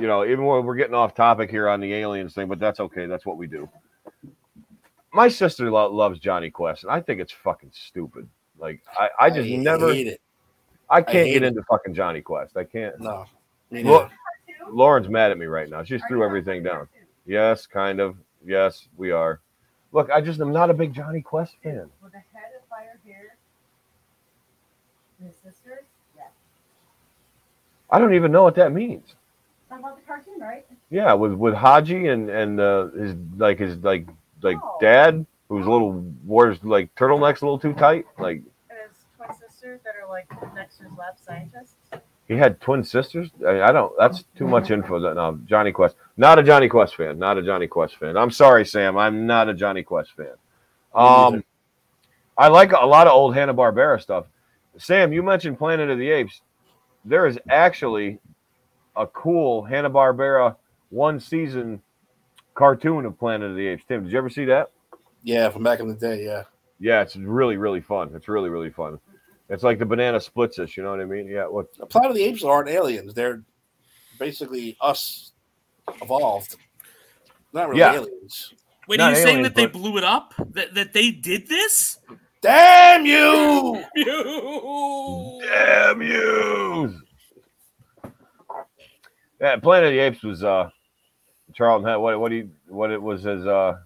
you know, even when we're getting off topic here on the aliens thing, but that's okay. That's what we do. My sister lo- loves Jonny Quest, and I think it's fucking stupid. Like I, I just never, hate it. I can't hate get it. into fucking Jonny Quest. I can't. No. Me Look. Lauren's mad at me right now. She just threw everything down. Yes, kind of. Yes, we are. Look, I just am not a big Jonny Quest fan. With the head of fire here, his sisters, yeah. I don't even know what that means. Talk about the cartoon, right? Yeah, with with Hadji and and uh, his like his like like Oh. dad who's a little wears like turtlenecks a little too tight. Like And his twin sisters that are like next to his lab scientists. he had twin sisters. I, I don't. That's too much info. That no, Jonny Quest. Not a Jonny Quest fan. Not a Jonny Quest fan. I'm sorry, Sam. I'm not a Jonny Quest fan. Um, I like a lot of old Hanna Barbera stuff. Sam, you mentioned Planet of the Apes. There is actually a cool Hanna Barbera one season cartoon of Planet of the Apes. Tim, did you ever see that? Yeah, from back in the day. Yeah. Yeah, it's really really fun. It's really really fun. It's like the banana splits us. You know what I mean? Yeah. What? The Planet of the Apes aren't aliens. They're basically us evolved. Not really Yeah. aliens. Wait, Not are you saying aliens, that they blew it up? That that they did this? Damn you! Damn (laughs) you! Damn you! Yeah, Planet of the Apes was uh Charlton had what what he what it was his uh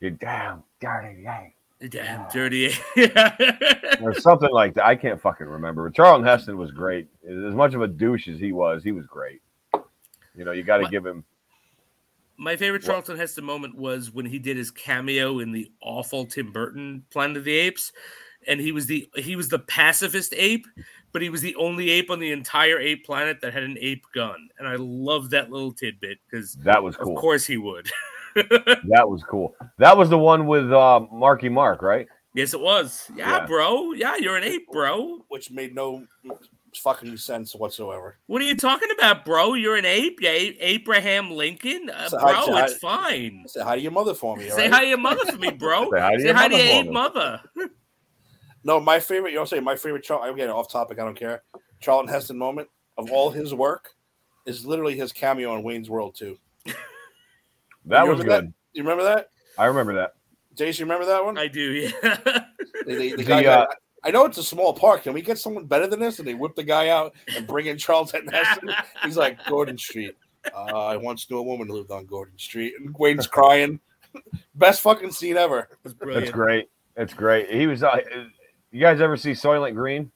you damn dirty ape Damn dirty. (laughs) or something like that. I can't fucking remember. But Charlton Heston was great. As much of a douche as he was, he was great. You know, you got to give him. My favorite What? Charlton Heston moment was when he did his cameo in the awful Tim Burton Planet of the Apes, and he was the he was the pacifist ape, but he was the only ape on the entire ape planet that had an ape gun, and I love that little tidbit because That was of course he would. (laughs) That was cool. That was the one with uh, Marky Mark, right? yes, it was. Yeah, Yeah. bro. Yeah, you're an ape, bro. Which made no fucking sense whatsoever. What are you talking about, bro? You're an ape, yeah, A- Abraham Lincoln, uh, So hi- bro. so hi- it's fine. Say hi to your mother for me. Say right? hi to your mother for me, (laughs) bro. Say hi to Say your hi to mother your ape mother. No, my favorite. You know, say my favorite. Char- I'm getting off topic. I don't care. Charlton Heston moment of all his work is literally his cameo on Wayne's World too. That was remember good. You remember that? I remember that. Jason, you remember that one? I do, yeah. (laughs) They- they- the The, guy uh, got- I know it's a small park. Can we get someone better than this? And they whip the guy out and bring in Charles Heston. He's like Gordon Street. Uh, I once knew a woman who lived on Gordon Street, and Wayne's crying. (laughs) Best fucking scene ever. It's brilliant. That's great. It's great. He was. Uh, you guys ever see Soylent Green?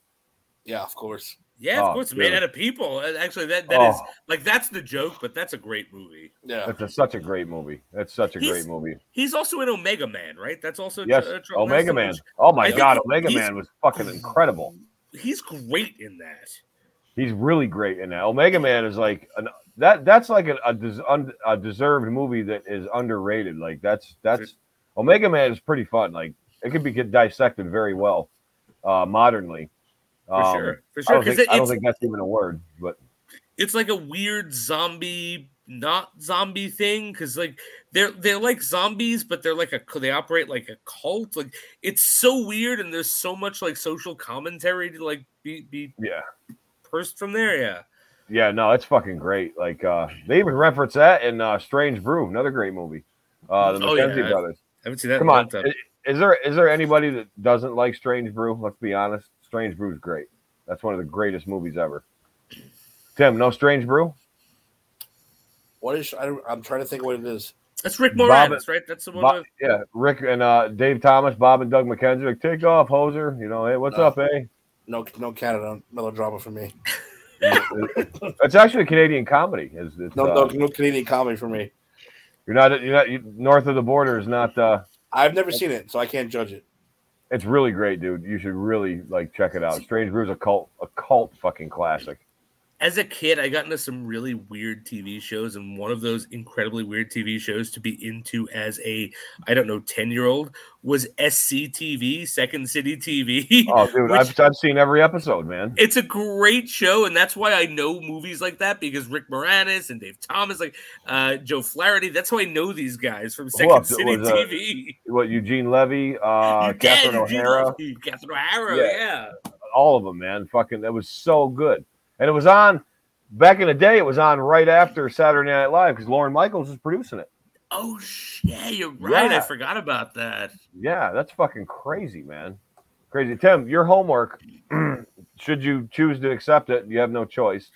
Yeah, of course. Yeah, of Oh, course, made out of people. Uh, Actually, that that is Oh. like that's the joke, but that's a great movie. Yeah. That's a, such a great movie. That's such a He's- great movie. He's also in Omega Man, right? That's also Yes, uh, Charlton Omega Man. which- Oh my I God, Omega Man was fucking incredible. He's great in that. He's really great in that. Omega Man is like an that. That's like a, a, des, un, a deserved movie that is underrated. Like that's that's Omega Man is pretty fun. Like it could be dissected very well, uh, modernly. For Um, sure, for I sure. don't, Because think, I don't think that's even a word, but it's like a weird zombie, not zombie thing. Because like they're they're like zombies, but they're like a they operate like a cult. Like it's so weird, and there's so much like social commentary to like be be yeah, pursed from there. Yeah. yeah, no, it's fucking great. Like uh, they even reference that in uh, Strange Brew, another great movie. Uh, the Oh, yeah. Brothers. I haven't seen that. Come on, is, it, is there is there anybody that doesn't like Strange Brew? Let's be honest. Strange Brew's great. That's one of the greatest movies ever. Tim, no Strange Brew? What is? I, I'm trying to think what it is. That's Rick Bob- Moranis, right? That's the one. Bob, with- yeah, Rick and uh, Dave Thomas, Bob and Doug McKenzie, like take off, hoser. You know, hey, what's No. up, eh? No, no Canada melodrama for me. (laughs) it's actually a Canadian comedy. Is it's, No, uh, no, no Canadian comedy for me. you're not you're not you, north of the border is not. uh I've never seen it, so I can't judge it. It's really great, dude. You should really like check it out. Strange Brew's a cult a cult fucking classic. As a kid, I got into some really weird TV shows, and one of those incredibly weird TV shows to be into as a, I don't know, 10 year old was SCTV, Second City TV. Oh, dude, (laughs) Which- I've, I've seen every episode, man. It's a great show, and that's why I know movies like that because Rick Moranis and Dave Thomas, like uh, Joe Flaherty. That's how I know these guys from Second? City was, uh, TV. What Eugene Levy, uh, (laughs) Catherine Eugene O'Hara, Catherine O'Hara, Yeah. yeah. all of them, man. Fucking, that was so good. And it was on back in the day. It was on right after Saturday Night Live because Lorne Michaels was producing it. Oh, sh- yeah, you're right. I forgot about that. Yeah, that's fucking crazy, man. Crazy. Tim, your homework, (clears throat) should you choose to accept it, you have no choice,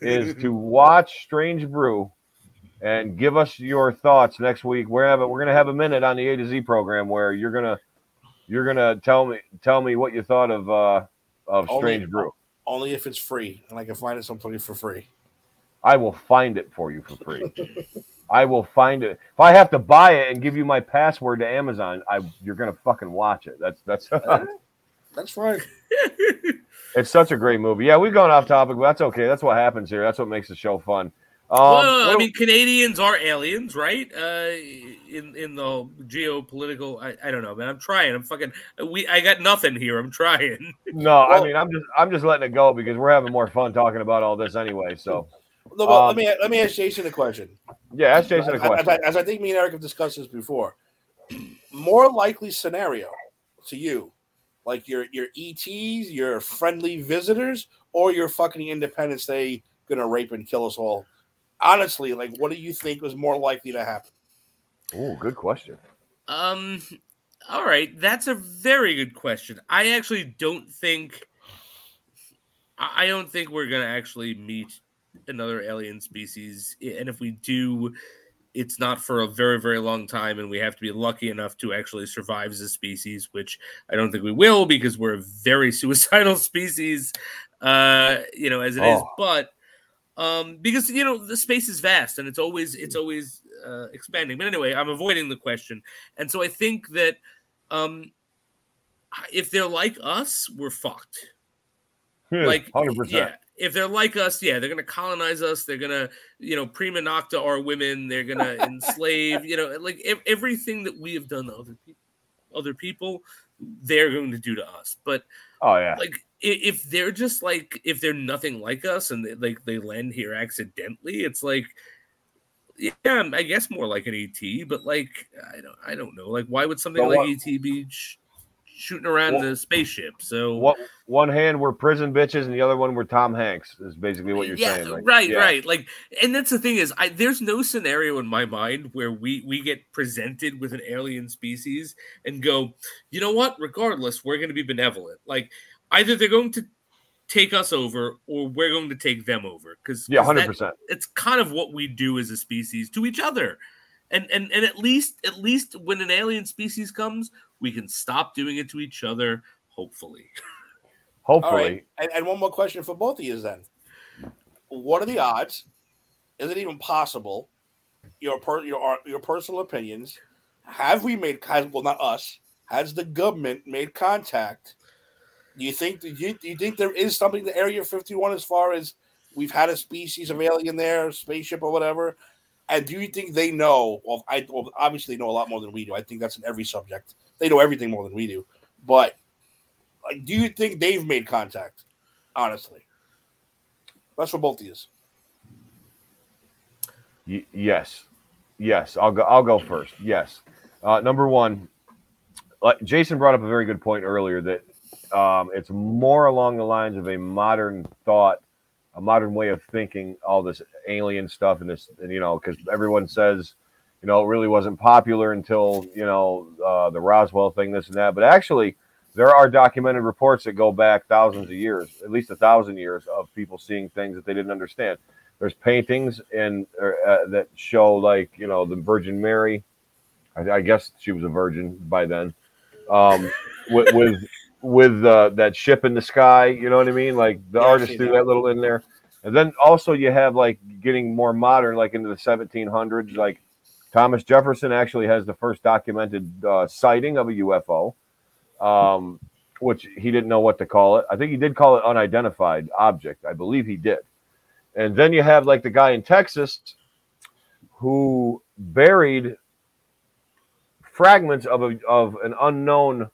is to (laughs) watch Strange Brew and give us your thoughts next week. We're have we're gonna have a minute on the A to Z program where you're gonna you're gonna tell me tell me what you thought of uh of Only- Strange Brew. Only if it's free, and I can find it someplace for free. I will find it for you for free. I will find it. If I have to buy it and give you my password to Amazon, I you're gonna fucking watch it. That's that's (laughs) That's right. It's such a great movie. Yeah, we've gone off topic, but that's okay. That's what happens here. That's what makes the show fun. Um, well, I mean, Canadians are aliens, right? Uh, in in the geopolitical, I, I don't know, man. I'm trying. I'm fucking. We I got nothing here. I'm trying. (laughs) no, I mean, I'm just, I'm just letting it go because we're having more fun talking about all this anyway. So, No, but Um, let me let me ask Jason a question. yeah, ask Jason a As- as, question. I, as I think me and Eric have discussed this before, more likely scenario to you, like your your ETs, your friendly visitors, or your fucking Independence Day gonna rape and kill us all. Honestly, like, what do you think was more likely to happen? Oh, good question. Um. All right, that's a very good question. I actually don't think. I I don't think we're gonna actually meet another alien species, and if we do, it's not for a very very long time, and we have to be lucky enough to actually survive as a species, which I don't think we will because we're a very (laughs) suicidal species, uh, you know, as it is. Oh. But um, because you know the space is vast and it's always it's always uh, expanding. But anyway, I'm avoiding the question, and so I think that um, if they're like us, we're fucked like hundred percent. yeah if they're like us yeah they're gonna colonize us they're gonna you know prima nocta our women they're gonna (laughs) enslave you know like ev- everything that we have done to other people other people they're going to do to us but Oh yeah. like if they're just like if they're nothing like us and they, like they land here accidentally it's like yeah i guess more like an et but like i don't i don't know like why would something So like what- et be sh- shooting around What- the spaceship so What one hand we're prison bitches and the other one we're Tom Hanks is basically what you're yeah, saying. like, right, yeah. right. Like, and that's the thing is, I there's no scenario in my mind where we we get presented with an alien species and go, you know what? Regardless, we're going to be benevolent. Like, either they're going to take us over or we're going to take them over. Because Yeah, hundred percent. it's kind of what we do as a species to each other. And, and and at least at least when an alien species comes, we can stop doing it to each other. Hopefully, (laughs) Hopefully, right, and, and one more question for both of you then: What are the odds? Is it even possible? Your per, your uh, your personal opinions. Have we made has well not us? Has the government made contact? Do you think you, do you think there is something to Area Fifty One as far as we've had a species of alien there, spaceship or whatever? And do you think they know? Well, I well, obviously know a lot more than we do. I think that's in every subject. They know everything more than we do. But like, do you think they've made contact? Honestly, that's for both of you. Y- yes, yes. I'll go. I'll go first. Yes. Uh, number one, Jason brought up a very good point earlier that um, it's more along the lines of a modern thought, a modern way of thinking. All this alien stuff and this, and you know, because everyone says you know, it really wasn't popular until you know uh, the Roswell thing, this and that. But actually, there are documented reports that go back thousands of years, at least a thousand years, of people seeing things that they didn't understand. There's paintings and uh, that show like you know the Virgin Mary. I, I guess she was a virgin by then. Um, with with, with uh, that ship in the sky, you know what I mean? Like the Yeah, artist threw that. that little in there. And then also you have like getting more modern, like into the 1700s. Like Thomas Jefferson actually has the first documented uh, sighting of a UFO, um, which he didn't know what to call it. I think he did call it unidentified object. I believe he did. And then you have like the guy in Texas who buried fragments of a, of an unknown,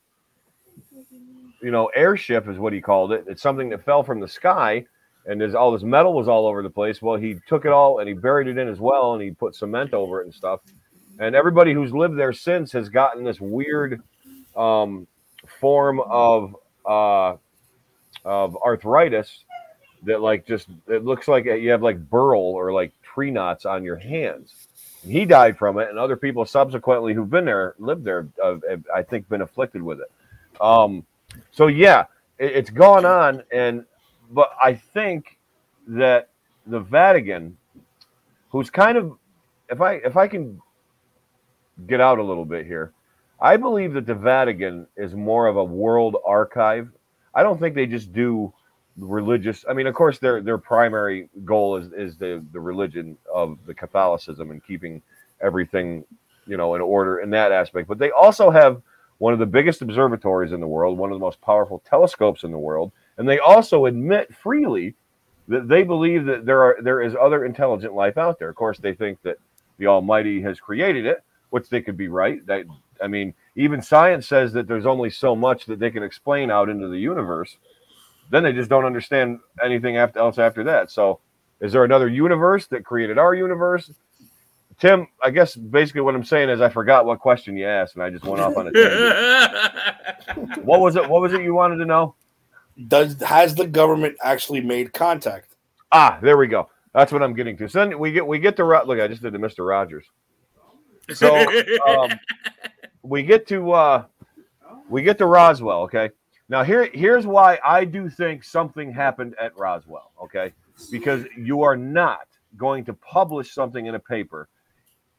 you know, airship is what he called it. It's something that fell from the sky and there's all this metal was all over the place. Well, he took it all and he buried it in as well, and he put cement over it and stuff. And everybody who's lived there since has gotten this weird um, form of uh, of arthritis that, like, just it looks like you have like burl or like tree knots on your hands. He died from it, and other people subsequently who've been there, lived there, uh, have, I think, been afflicted with it. Um, so yeah, it, it's gone on, and but I think that the Vatican, who's kind of, if I if I can get out a little bit here, I believe that the Vatican is more of a world archive. I don't think they just do religious. I mean, of course, their their primary goal is is the the religion of the Catholicism and keeping everything, you know, in order in that aspect. But they also have one of the biggest observatories in the world, one of the most powerful telescopes in the world, and they also admit freely that they believe that there are there is other intelligent life out there. Of course, they think that the Almighty has created it, which they could be right. That I mean, even science says that there's only so much that they can explain out into the universe. Then they just don't understand anything after, else after that. So, is there another universe that created our universe? Tim, I guess basically what I'm saying is I forgot what question you asked, and I just went off on a tangent. (laughs) what was it? What was it you wanted to know? Does has the government actually made contact? Ah, there we go. That's what I'm getting to. So then we get we get to Ro- look. I just did the Mister Rogers. So um, (laughs) we get to uh, we get to Roswell. Okay. Now here here's why I do think something happened at Roswell. Okay, because you are not going to publish something in a paper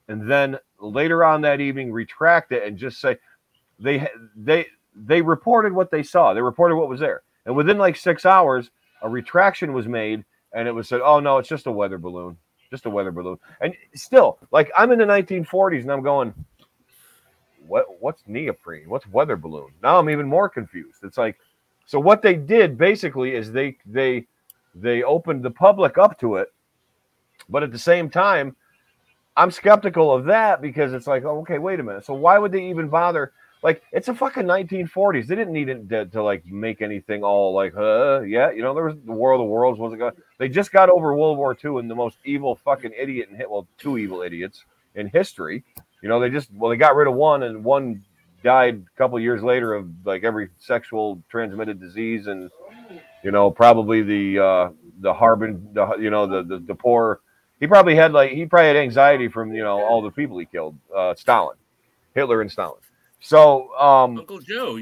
and then later on that evening retract it and just say they they they reported what they saw. They reported what was there, and within like six hours, a retraction was made, and it was said, "Oh no, it's just a weather balloon, just a weather balloon." And still, like I'm in the 1940s, and I'm going, "What? What's neoprene? What's weather balloon?" Now I'm even more confused. It's like, so what they did basically is they they they opened the public up to it, but at the same time. I'm skeptical of that because it's like, oh, okay, wait a minute. So why would they even bother? Like, it's a fucking 1940s. They didn't need it to, to like make anything all like, uh, yeah, you know, there was the War of the Worlds wasn't going. They just got over World War II and the most evil fucking idiot and hit well, two evil idiots in history. You know, they just well, they got rid of one and one died a couple years later of like every sexual transmitted disease and you know probably the uh the harbin the you know the the, the poor he probably had like he probably had anxiety from you know all the people he killed uh stalin hitler and stalin so um Uncle Joe.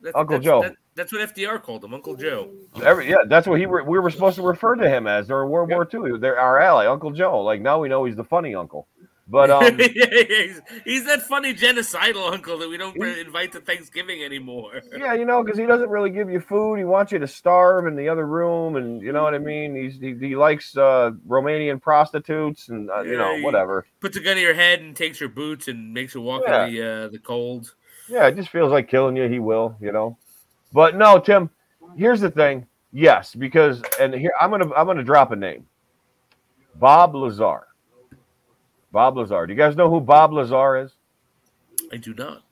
That's, Uncle that's, Joe. that- that's what FDR called him, Uncle Joe. every, yeah that's what he we were supposed to refer to him as during world war ii they're our ally uncle joe like now we know he's the funny uncle but (laughs) um Yeah, he's, he's that funny genocidal uncle that we don't invite to Thanksgiving anymore. (laughs) Yeah, you know, because he doesn't really give you food. He wants you to starve in the other room, and you know what I mean. He's he, he likes uh, Romanian prostitutes, and uh, you know whatever. Puts a gun to your head and takes your boots and makes you walk Yeah. in the uh, the cold. Yeah, it just feels like killing you. He will, you know. But no, Tim. Here's the thing. Yes, because and here I'm gonna I'm gonna drop a name. Bob Lazar. Bob Lazar. Do you guys know who Bob Lazar is? I do not.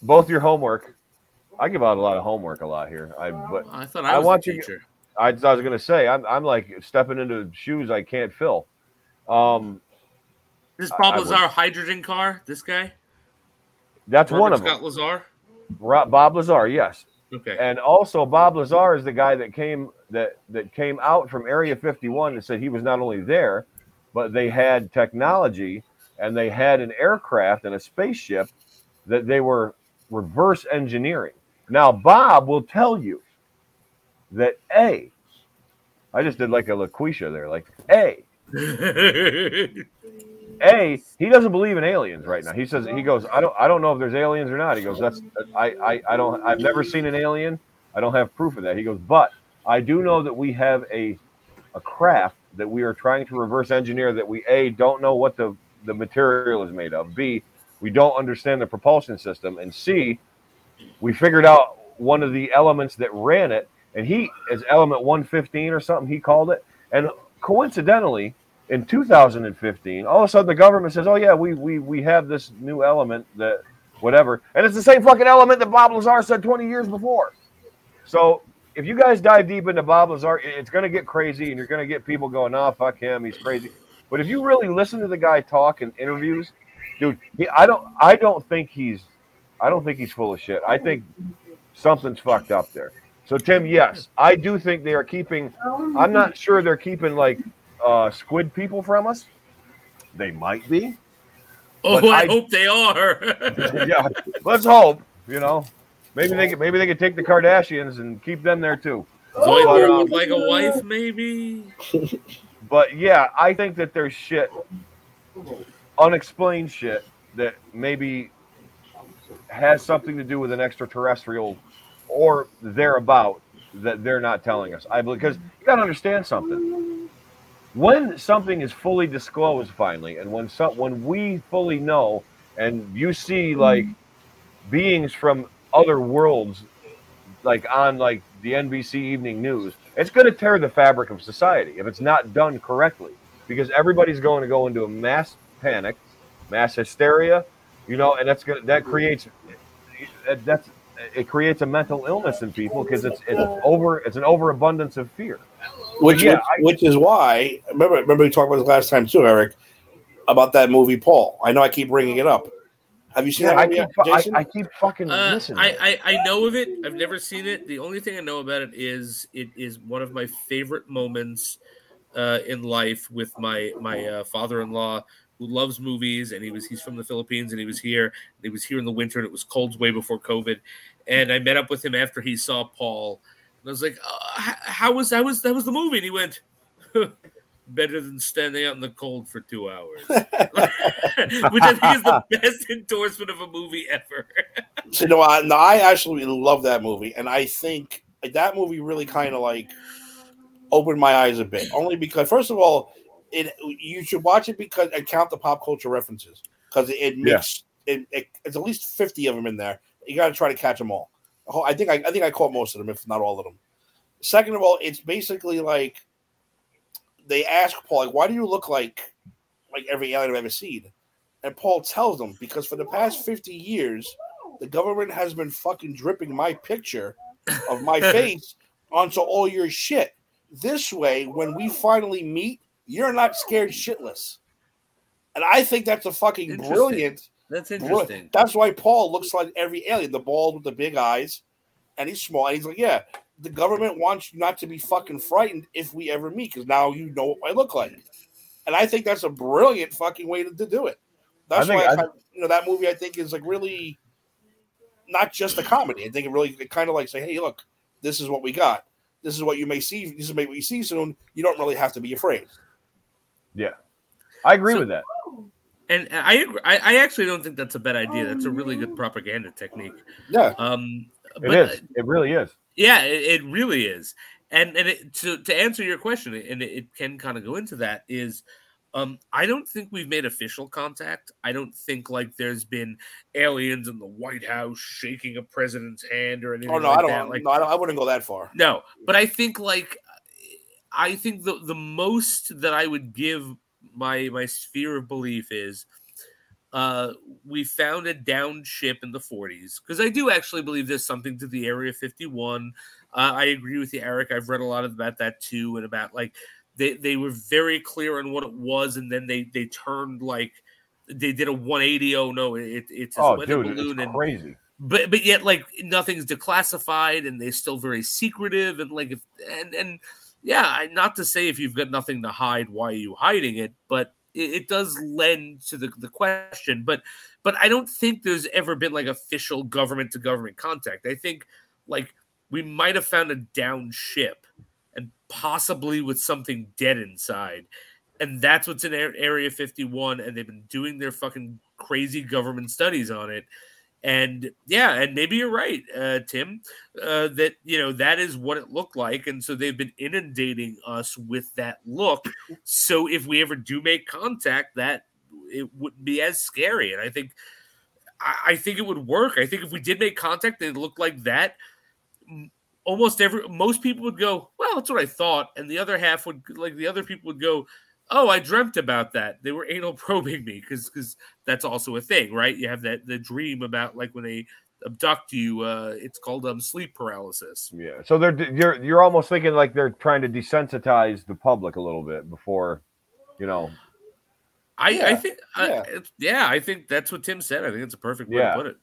Both your homework. I give out a lot of homework a lot here. I but I thought I I was want you- I, I was gonna say I'm I'm like stepping into shoes I can't fill. Um, This I- Bob I Lazar hydrogen car. This guy. that's one Robert of them. Scott Lazar. Ro- Bob Lazar, yes, Okay. and also Bob Lazar is the guy that came that that came out from Area 51 and said he was not only there, but they had technology and they had an aircraft and a spaceship that they were reverse engineering. Now, Bob will tell you that A, I just did like a LaQuisha there, like A, (laughs) A, he doesn't believe in aliens right now. He says he goes, I don't I don't know if there's aliens or not. He goes, That's I, I, I don't I've never seen an alien. I don't have proof of that. He goes, but I do know that we have a a craft that we are trying to reverse engineer that we A don't know what the, the material is made of. B, we don't understand the propulsion system. And C, we figured out one of the elements that ran it, and he is element 115 or something, he called it. And coincidentally, in 2015, all of a sudden the government says, "Oh yeah, we we we have this new element that whatever," and it's the same fucking element that Bob Lazar said 20 years before. So if you guys dive deep into Bob Lazar, it's going to get crazy, and you're going to get people going, "Oh fuck him, he's crazy." But if you really listen to the guy talk in interviews, dude, he, I don't I don't think he's I don't think he's full of shit. I think something's fucked up there. So Tim, yes, I do think they are keeping. I'm not sure they're keeping like uh, squid people from us. They might be. oh, I, I- hope they are. (laughs) yeah, let's hope. You know, maybe they could, maybe they could take the Kardashians and keep them there too. Zoidberg would um, like a wife, maybe. (laughs) But yeah, I think that there's shit, unexplained shit that maybe has something to do with an extraterrestrial or thereabout that they're not telling us. I believe because you got to understand something. When something is fully disclosed finally, and when some when we fully know, and you see like beings from other worlds, like on like the NBC Evening News, it's going to tear the fabric of society if it's not done correctly, because everybody's going to go into a mass panic, mass hysteria, you know, and that's going to that creates that's it creates a mental illness in people because it's it's over it's an overabundance of fear. Which, Yeah, which, which is why remember remember we talked about this last time too, Eric, about that movie Paul. I know I keep bringing it up. Have you seen Yeah, that I keep, I, Jason? I keep fucking Uh, missing. I. I I know of it. I've never seen it. The only thing I know about it is it is one of my favorite moments uh, in life with my my uh, father-in-law who loves movies and he was he's from the Philippines and he was here. He was here in the winter and it was cold way before COVID. And I met up with him after he saw Paul. And I was like, uh, "How was that was that was the movie?" And he went. (laughs) Better than standing out in the cold for two hours, (laughs) which I think is the (laughs) best endorsement of a movie ever. So no, I, no, I actually love that movie, and I think that movie really kind of like opened my eyes a bit. Only because, first of all, it you should watch it because and count the pop culture references because it, it makes it, it. It's at least fifty of them in there. You got to try to catch them all. Oh, I think I, I think I caught most of them, if not all of them. Second of all, it's basically like they ask Paul, like, "Why do you look like like every alien I've ever seen?" And Paul tells them because for the past fifty years the government has been fucking dripping my picture of my (laughs) face onto all your shit. This way, when we finally meet, you're not scared shitless. And I think that's a fucking brilliant. That's brilliant- interesting. That's why Paul looks like every alien, the bald with the big eyes, and he's small. And he's like, yeah, the government wants you not to be fucking frightened if we ever meet, because now you know what I look like. And I think that's a brilliant fucking way to, to do it. That's I think why I, I- you know that movie. I think is like really not just a comedy. I think it really it kind of like say, hey, look, this is what we got. This is what you may see. This is what you see soon. You don't really have to be afraid. yeah, I agree So- with that. And I, agree, I I actually don't think that's a bad idea. That's a really good propaganda technique. Yeah, Um, It but, is. It really is. Yeah, it, it really is. And and it, to to answer your question, and it, it can kind of go into that is, um, I don't think we've made official contact. I don't think like there's been aliens in the White House shaking a president's hand or anything. Oh no, like I don't. That. Like, no, I, don't, I wouldn't go that far. no, but I think like I think the the most that I would give my my sphere of belief is uh we found a downed ship in the 40s because I do actually believe there's something to the Area 51. Uh, I agree with you, Eric. I've read a lot about that too, and about like they they were very clear on what it was, and then they they turned like they did a 180. Oh no, it, it's a Oh, weather dude, balloon, it's and crazy. but but yet like nothing's declassified and they're still very secretive and like if and and yeah I- not to say if you've got nothing to hide why are you hiding it but it, it does lend to the, the question, but but I don't think there's ever been like official government to government contact. I think like we might have found a down ship and possibly with something dead inside. And that's what's in Area 51. And they've been doing their fucking crazy government studies on it. And yeah, and maybe you're right, uh, Tim, uh, that, you know, that is what it looked like. And so they've been inundating us with that look. So if we ever do make contact, that it wouldn't be as scary. And I think, I, I think it would work. I think if we did make contact and it looked like that, almost every most people would go, well, that's what I thought, and the other half would like the other people would go, oh, I dreamt about that. They were anal (laughs) probing me because because that's also a thing, right? You have that the dream about like when they abduct you. Uh, it's called um sleep paralysis. Yeah. So they're you're you're almost thinking like they're trying to desensitize the public a little bit before, you know. I, yeah. I think uh, yeah. Uh, yeah, I think that's what Tim said. I think it's a perfect way yeah. to put it.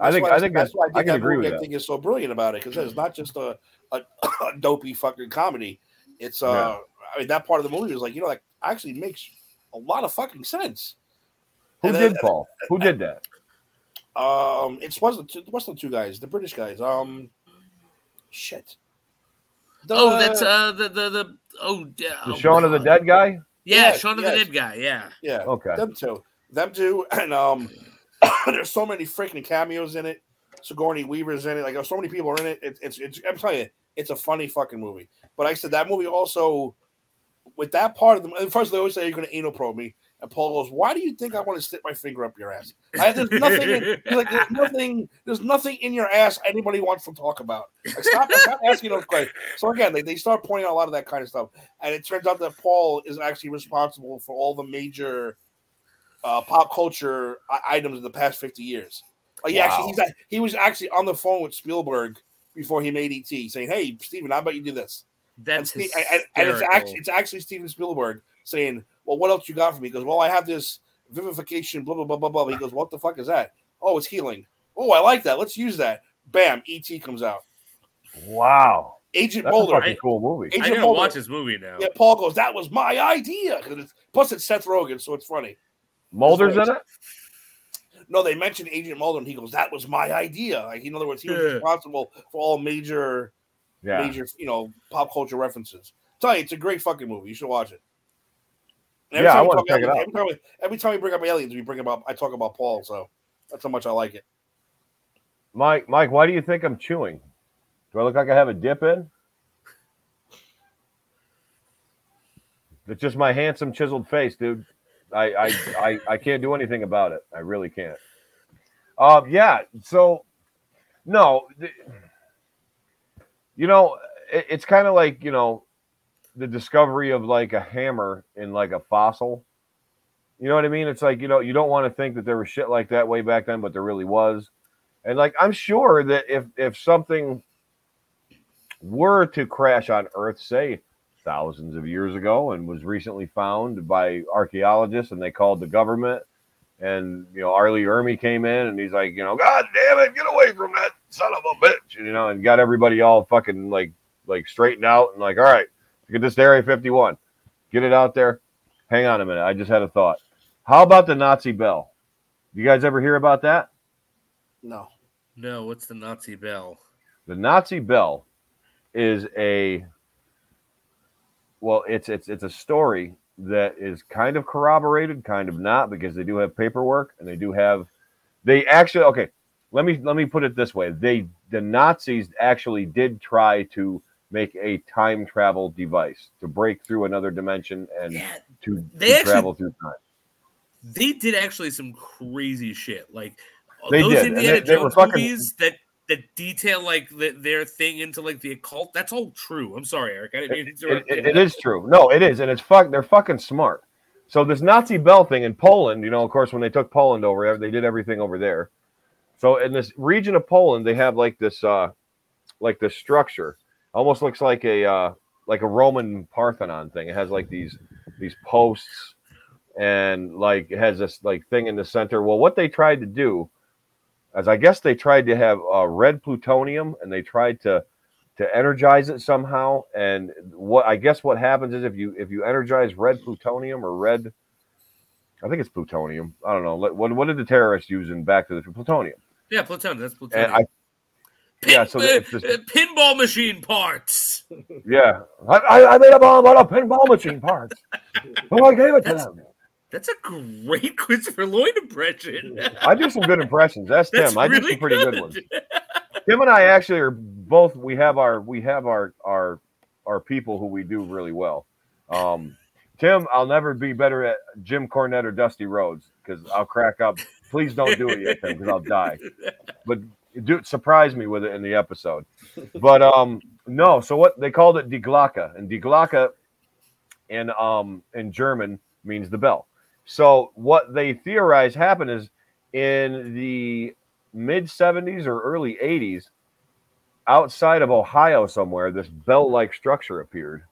I think I think that's, why I, think I can agree with I that. think is so brilliant about it because it's not just a, a, (coughs) a, dopey fucking comedy. It's uh, yeah. I mean that part of the movie is like you know like actually makes a lot of fucking sense. Who and did then, Paul? Who did that? Um, it's wasn't what's the two guys, the British guys. Um, shit. The, oh, that's uh the the the oh yeah. The oh, Shaun God. of the Dead guy. Yeah, yeah Shaun of yes. the Dead guy. Yeah. Yeah. Okay. Them two. Them two, (clears throat) and um, (coughs) there's so many freaking cameos in it. Sigourney Weaver's in it. Like, so many people are in it. it it's, it's, I'm telling you, it's a funny fucking movie. But like I said that movie also, with that part of the first they always say you're going to anal probe me, and Paul goes, "Why do you think I want to stick my finger up your ass? I, there's nothing. In, like, there's nothing. There's nothing in your ass anybody wants to talk about. Like, stop, stop (laughs) asking those questions." So again, they, they start pointing out a lot of that kind of stuff, and it turns out that Paul is actually responsible for all the major uh, pop culture items in the past 50 years. Like, wow. actually, he's, he was actually on the phone with Spielberg before he made ET, saying, "Hey, Steven, how about you do this?" That's and, and, and, it's actually it's actually Steven Spielberg saying, "Well, what else you got for me?" He goes, "Well, I have this vivification, blah blah blah blah blah." He goes, "What the fuck is that?" Oh, it's healing. Oh, I like that. Let's use that. Bam, ET comes out. Wow. Agent That's Mulder. A cool movie. Agent I gotta Mulder. watch this movie now. Yeah, Paul goes, "That was my idea." Plus, it's Seth Rogen, so it's funny. Mulder's in it. No, they mentioned Agent Mulder, and he goes, "That was my idea." Like, in other words, he was yeah. responsible for all major, yeah. major, you know, pop culture references. i tell you, it's a great fucking movie. You should watch it. yeah, I want to check aliens, it out. Every time, we, every time we bring up aliens, we bring about I talk about Paul, so that's how much I like it. Mike, Mike, why do you think I'm chewing? Do I look like I have a dip in? It's just my handsome chiseled face, dude. I, I, I, I can't do anything about it. I really can't. Uh, yeah. So, no, you know, it, it's kind of like you know, the discovery of like a hammer in like a fossil. You know what I mean? It's like you know, you don't want to think that there was shit like that way back then, but there really was. And like, I'm sure that if if something were to crash on Earth, say thousands of years ago and was recently found by archaeologists and they called the government and you know R. Lee Ermey came in and he's like you know god damn it get away from that son of a bitch you know and got everybody all fucking like like straightened out and like all right get this area 51 get it out there. Hang on a minute. I just had a thought. How about the nazi bell? You guys ever hear about that? No. No what's the nazi bell? The nazi bell is a well, it's it's it's a story that is kind of corroborated, kind of not, because they do have paperwork and they do have they actually okay. Let me let me put it this way: they the Nazis actually did try to make a time travel device to break through another dimension and yeah, to, to actually, travel through time. They did actually some crazy shit, like they those did. Indiana they, Jones they movies that that detail like the, their thing into like the occult. That's all true. I'm sorry, Eric. I didn't mean to it, it, it is true. No, it is, and it's fuck. They're fucking smart. So this Nazi bell thing in Poland, you know, of course, when they took Poland over, they did everything over there. So in this region of Poland, they have like this, uh like this structure, almost looks like a uh like a Roman Parthenon thing. It has like these these posts and like it has this like thing in the center. Well, what they tried to do as I guess they tried to have uh, red plutonium and they tried to to energize it somehow. And what I guess what happens is if you if you energize red plutonium or red I think it's plutonium. I don't know. What what, did the terrorists use in Back to the Plutonium? Yeah, plutonium. That's plutonium. I yeah, so Pin- it's just- uh, (laughs) pinball machine parts. yeah, I, I, made a bomb out of pinball machine parts. (laughs) Oh, I gave it to That's- them. That's a great (laughs) Christopher Lloyd impression. (laughs) I do some good impressions. That's, That's Tim. I do some pretty good ones. Tim and I actually are both. We have our we have our our our people who we do really well. Um, Tim, I'll never be better at Jim Cornette or Dusty Rhodes because I'll crack up. Please don't do it yet, Tim, because I'll die. But do surprise me with it in the episode. But um, no. So what they called it, Die Glocke, and Die Glocke in um in German means the bell. So what they theorize happened is in the mid 70s or early 80s, outside of Ohio somewhere, this bell like structure appeared.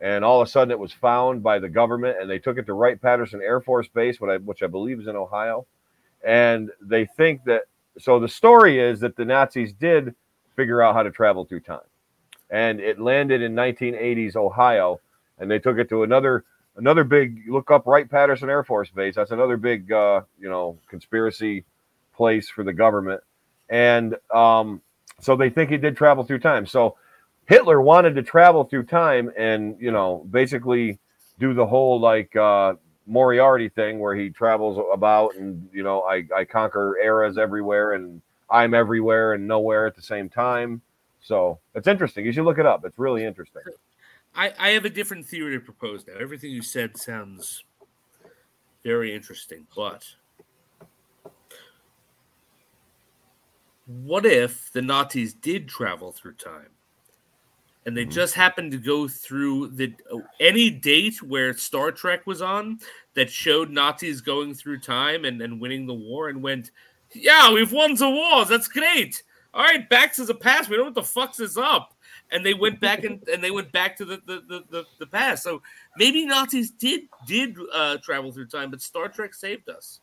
And all of a sudden it was found by the government and they took it to Wright Patterson Air Force Base, I, which I believe is in Ohio. And they think that, so the story is that the Nazis did figure out how to travel through time. And it landed in 1980s Ohio and they took it to another another big look up Wright Patterson Air Force Base. That's another big uh, you know conspiracy place for the government, and um, so they think he did travel through time. So Hitler wanted to travel through time and you know basically do the whole like uh, Moriarty thing where he travels about and you know I, I conquer eras everywhere and I'm everywhere and nowhere at the same time. So it's interesting. You should look it up. It's really interesting. I, I have a different theory to propose now. Everything you said sounds very interesting, but what if the Nazis did travel through time and they Mhm. just happened to go through the any date where Star Trek was on that showed Nazis going through time and, and winning the war and went, Yeah, we've won the wars. That's great. All right, back to the past. We don't know what the fuck's this up and they went back and, and they went back to the the, the, the, the past. So maybe Nazis did did uh, travel through time, but Star Trek saved us.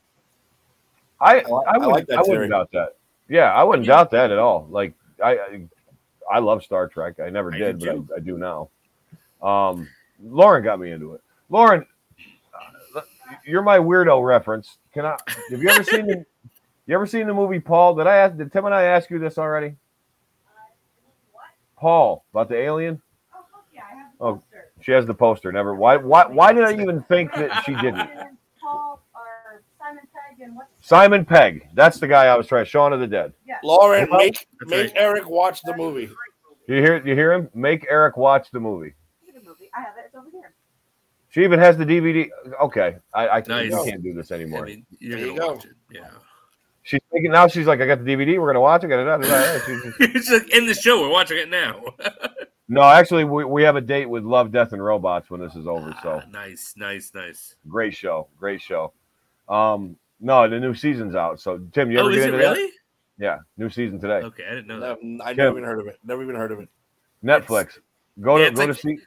I I like- I, I wouldn't, like that I wouldn't theory. doubt that. Yeah, I wouldn't doubt that at all. Like I, I, I love Star Trek. I never did, do but I, I do now. Um, Lauren got me into it. Lauren, uh, you're my weirdo reference. Can I? Have you ever seen the? (laughs) You ever seen the movie Paul? Did I ask? Did Tim and I ask you this already? Paul about the alien. Oh, fuck yeah, I have the Oh, poster. She has the poster. Never. Why? Why? Why did I even think that she (laughs) didn't? Paul or Simon Pegg and what's Simon Pegg. That's the guy I was trying. Shaun of the Dead. yeah. Lauren, Well, make that's make right. Eric watch the movie. You hear? You hear him? Make Eric watch the movie. The movie. I have it. It's over here. She even has the DVD. Okay, I, I can't, Nice. we can't do this I anymore. mean, you're There you gonna go. watch it. Yeah. She's thinking now. She's like, I got the DVD. We're gonna watch it. Da, da, da, da. (laughs) Just- it's like in the show. We're watching it now. (laughs) no, actually, we, we have a date with Love, Death, and Robots when this is over. So Ah, nice, nice, nice. great show, great show. Um, no, the new season's out. So Tim, you ever Oh, get is it into that? really? Yeah, new season today. Okay, I didn't know No, that. I never Yeah. even heard of it. Never even heard of it. Netflix. Go Yeah, to it's go like- to see.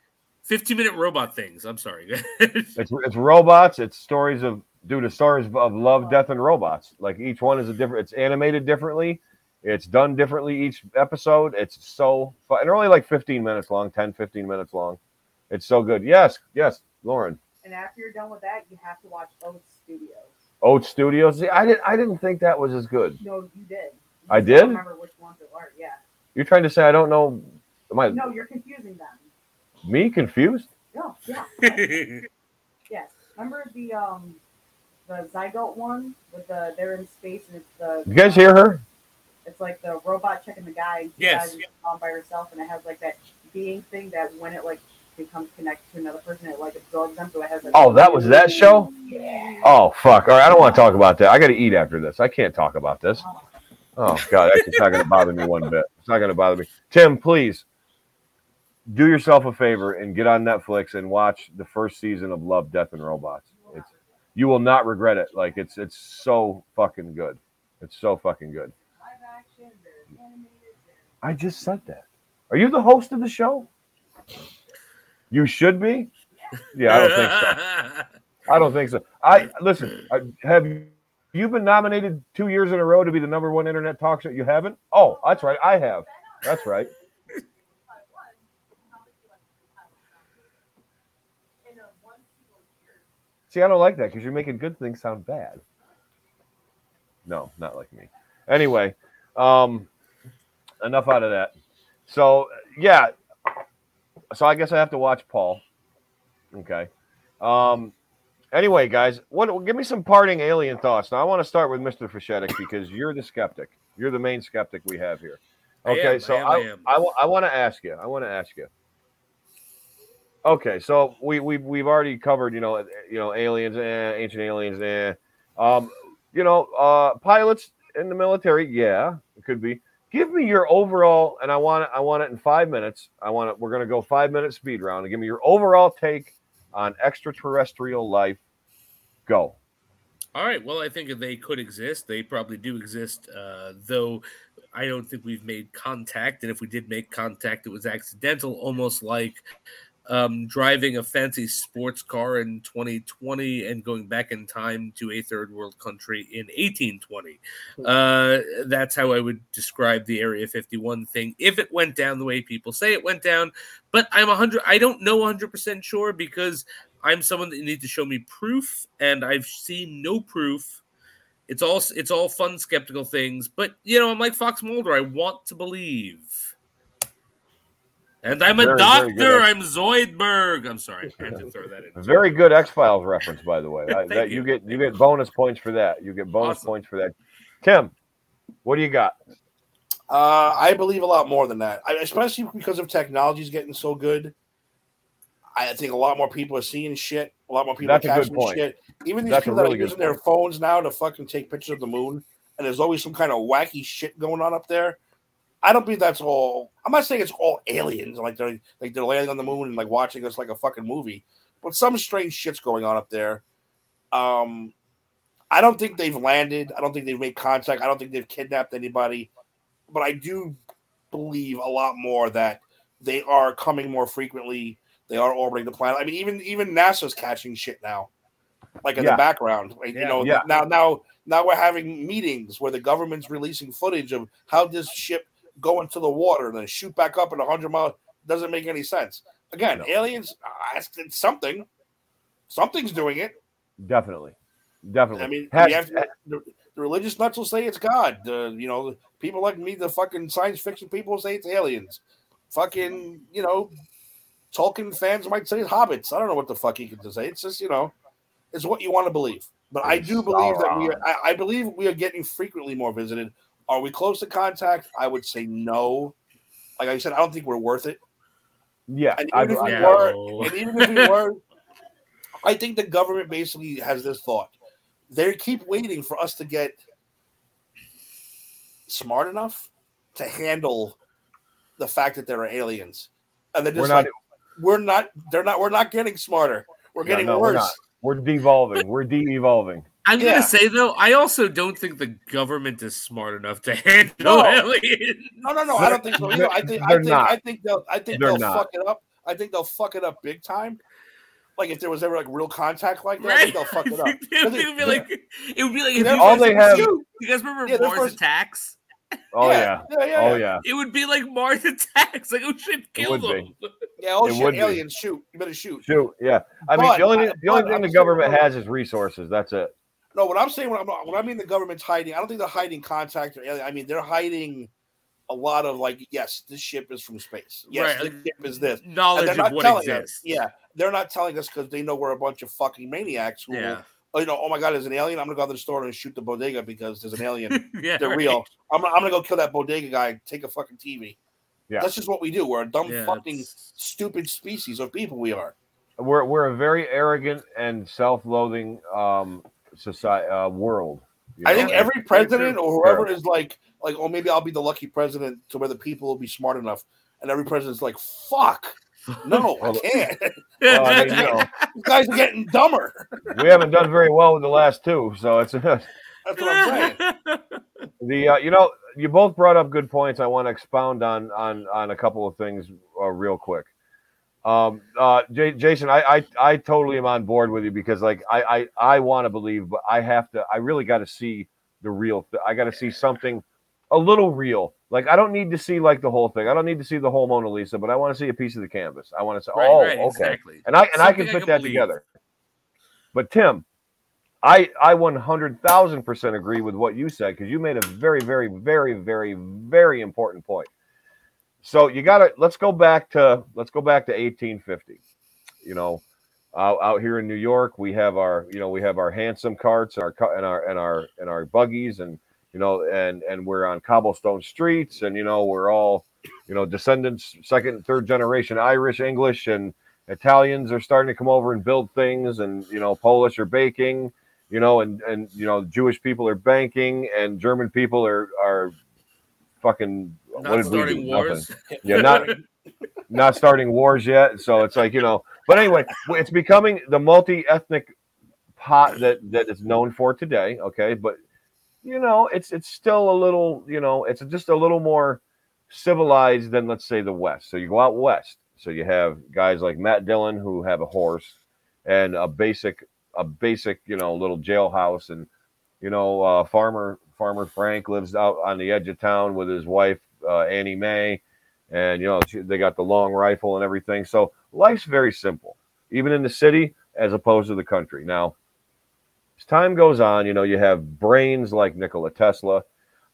15 minute robot things. I'm sorry. (laughs) It's it's robots. It's stories of due to stories of love, death, and robots. Like each one is a different. It's animated differently. It's done differently each episode. It's so fun. And they're only like 15 minutes long, 10, 15 minutes long. It's so good. Yes, yes, Lauren. And after you're done with that, you have to watch Oath Studios. Oat Studios. See, I didn't I didn't think that was as good. No, you did. You I did? don't remember which ones it were. Yeah. You're trying to say I don't know am I No, you're confusing them. me confused? No, yeah. (laughs) Yes. Remember the um the zygote one with the they're in space and it's the You guys hear her? it's like the robot checking the guy and Yes. dies on by herself and it has like that being thing that when it like becomes connected to another person it like absorbs them so it has like Oh, that was that show? yeah. Oh fuck. All right, I don't want to talk about that. I gotta eat after this. I can't talk about this. Oh god, that's not gonna bother me one bit. It's not gonna bother me. Tim, please do yourself a favor and get on Netflix and watch the first season of Love, Death, and Robots. It's you will not regret it. Like it's it's so fucking good. It's so fucking good. Live action, they're animated, I just said that. Are you the host of the show? You should be. Yeah, I don't think so. (laughs) I don't think so. I listen. I, have you been nominated two years in a row to be the number one internet talk show? You haven't? Oh, that's right. I have. That's right. See, I don't like that because you're making good things sound bad. No, not like me. Anyway, um, enough out of that. So yeah, so I guess I have to watch Paul. Okay. Um. Anyway, guys, what? Give me some parting alien thoughts. Now I want to start with Mister Fashetic because you're the skeptic. You're the main skeptic we have here. I Okay, am, so I am, I, I. I, I want to ask you. I want to ask you. Okay, so we we we've already covered, you know, uh, you know, aliens, eh, ancient aliens, eh. Um, you know, uh, pilots in the military, yeah, it could be. Give me your overall, and I want it. I want it in five minutes. I want it. We're gonna go five minute speed round. And give me your overall take on extraterrestrial life. Go. All right. Well, I think they could exist, they probably do exist. Uh, though I don't think we've made contact, and if we did make contact, it was accidental, almost like um, driving a fancy sports car in 2020 and going back in time to a third world country in 1820. Uh, that's how I would describe the Area 51 thing if it went down the way people say it went down. But I'm 100. I don't know 100 percent sure because I'm someone that you need to show me proof, and I've seen no proof. It's all it's all fun skeptical things, but you know I'm like Fox Mulder. I want to believe, and I'm a Very, very doctor. good. I'm Zoidberg. I'm sorry, I had to throw that in. Very good X Files reference, by the way. (laughs) I, that, you. you. get you get bonus points for that. You get bonus Awesome. points for that. Tim, what do you got? Uh, I believe a lot more than that, I, especially because of technology's getting so good. I think a lot more people are seeing shit. A lot more people That's a are good catching point. shit. Even these That's people really that are good using their phones now to fucking take pictures of the moon, and there's always some kind of wacky shit going on up there. I don't believe that's all. I'm not saying it's all aliens, like they're like they're landing on the moon and like watching us like a fucking movie, but some strange shit's going on up there. Um, I don't think they've landed. I don't think they've made contact. I don't think they've kidnapped anybody, but I do believe a lot more that they are coming more frequently. They are orbiting the planet. I mean, even even NASA's catching shit now, like in Yeah. the background. Like, You know, Yeah. now now now we're having meetings where the government's releasing footage of how this ship go into the water and then shoot back up at 100 miles. Doesn't make any sense. Again, No. aliens, uh, it's, something. Something's doing it. Definitely, definitely. I mean, Has- have to- the, the religious nuts will say it's God. The you know people like me, the fucking science fiction people will say it's aliens. Fucking you know, Tolkien fans might say it's hobbits. I don't know what the fuck he can say. It's just you know, it's what you want to believe. But I do believe that we are. I, I believe we are getting frequently more visited. Are we close to contact? I would say no. Like I said, I don't think we're worth it. yeah, And I, even if we I- were, No. and even if we (laughs) were, I think the government basically has this thought. They keep waiting for us to get smart enough to handle the fact that there are aliens. And they're we're just not. like, we're not, they're not, we're not getting smarter. We're No, getting no, we're worse. We're devolving. We're de-evolving. I'm Yeah. gonna say though, I also don't think the government is smart enough to (laughs) handle No. aliens. No, no, no. I don't think so. Either. I think, I They're think, not. I think they'll, I think They're they'll not. fuck it up. I think they'll fuck it up big time. Like if there was ever like real contact like that, I think they'll fuck it up. (laughs) it would be like it would be like if They're- you All they have- Shoot. you guys remember Yeah, Mars first- attacks? Oh yeah. yeah, yeah, Oh yeah. yeah. It would be like Mars (laughs) attacks. Like oh shit, kill them. be. Yeah, oh It shit, would be. aliens, shoot. You better shoot. Shoot. Yeah. I mean, the only the only thing I'm the saying- government has is resources. That's it. No, what I'm saying when, I'm, when I mean the government's hiding, I don't think they're hiding contact or alien. I mean they're hiding a lot of like, yes, this ship is from space. Yes, Right, this ship is this. And Knowledge they're of not what telling exists. us. Yeah, they're not telling us because they know we're a bunch of fucking maniacs who, Yeah. oh, you know, oh my god, there's an alien. I'm gonna go to the store and shoot the bodega because there's an alien. (laughs) yeah. They're right. real. I'm, I'm gonna go kill that bodega guy. and Take a fucking TV. Yeah. That's just what we do. We're a dumb Yeah, fucking it's- stupid species of people. We are. We're we're a very arrogant and self-loathing um society uh, world. you I know? think every president or whoever is like, like, oh, maybe I'll be the lucky president to where the people will be smart enough, and every president's like, fuck, no, (laughs) I can't. (laughs) Well, I mean, you know, (laughs) These guys are getting dumber. we haven't done very well with the last two, so it's That's what I'm saying. the uh, you know you both brought up good points. I want to expound on on on a couple of things uh, real quick. Um, uh, J- Jason, I, I I totally am on board with you because like I I, I want to believe, but I have to. I really got to see the real. Th- I got to see something a little real. Like I don't need to see like the whole thing. I don't need to see the whole Mona Lisa, but I want to see a piece of the canvas. I want to say, Right, oh, right, okay, exactly. and I and I can Something I put can that believe. together. But Tim, I I one hundred thousand percent agree with what you said because you made a very very very very very important point. So you got to let's go back to let's go back to eighteen fifty. You know, out, out here in New York, we have our you know we have our hansom carts and our and our and our and our buggies and you know and and we're on cobblestone streets and you know we're all you know descendants second third generation Irish English and Italians are starting to come over and build things and you know Polish are baking you know and and you know Jewish people are banking and German people are are fucking what Not did we do? wars. Nothing. (laughs) Yeah, not (laughs) not starting wars yet. So it's like you know, but anyway, it's becoming the multi-ethnic pot that that is known for today. Okay, but you know, it's it's still a little, you know, it's just a little more civilized than let's say the West. So you go out west, so you have guys like Matt Dillon who have a horse and a basic a basic, you know, little jailhouse, and you know, uh, farmer farmer Frank lives out on the edge of town with his wife uh, Annie May, and you know she- they got the long rifle and everything. So life's very simple, even in the city as opposed to the country. Now, as time goes on, you know you have brains like Nikola Tesla.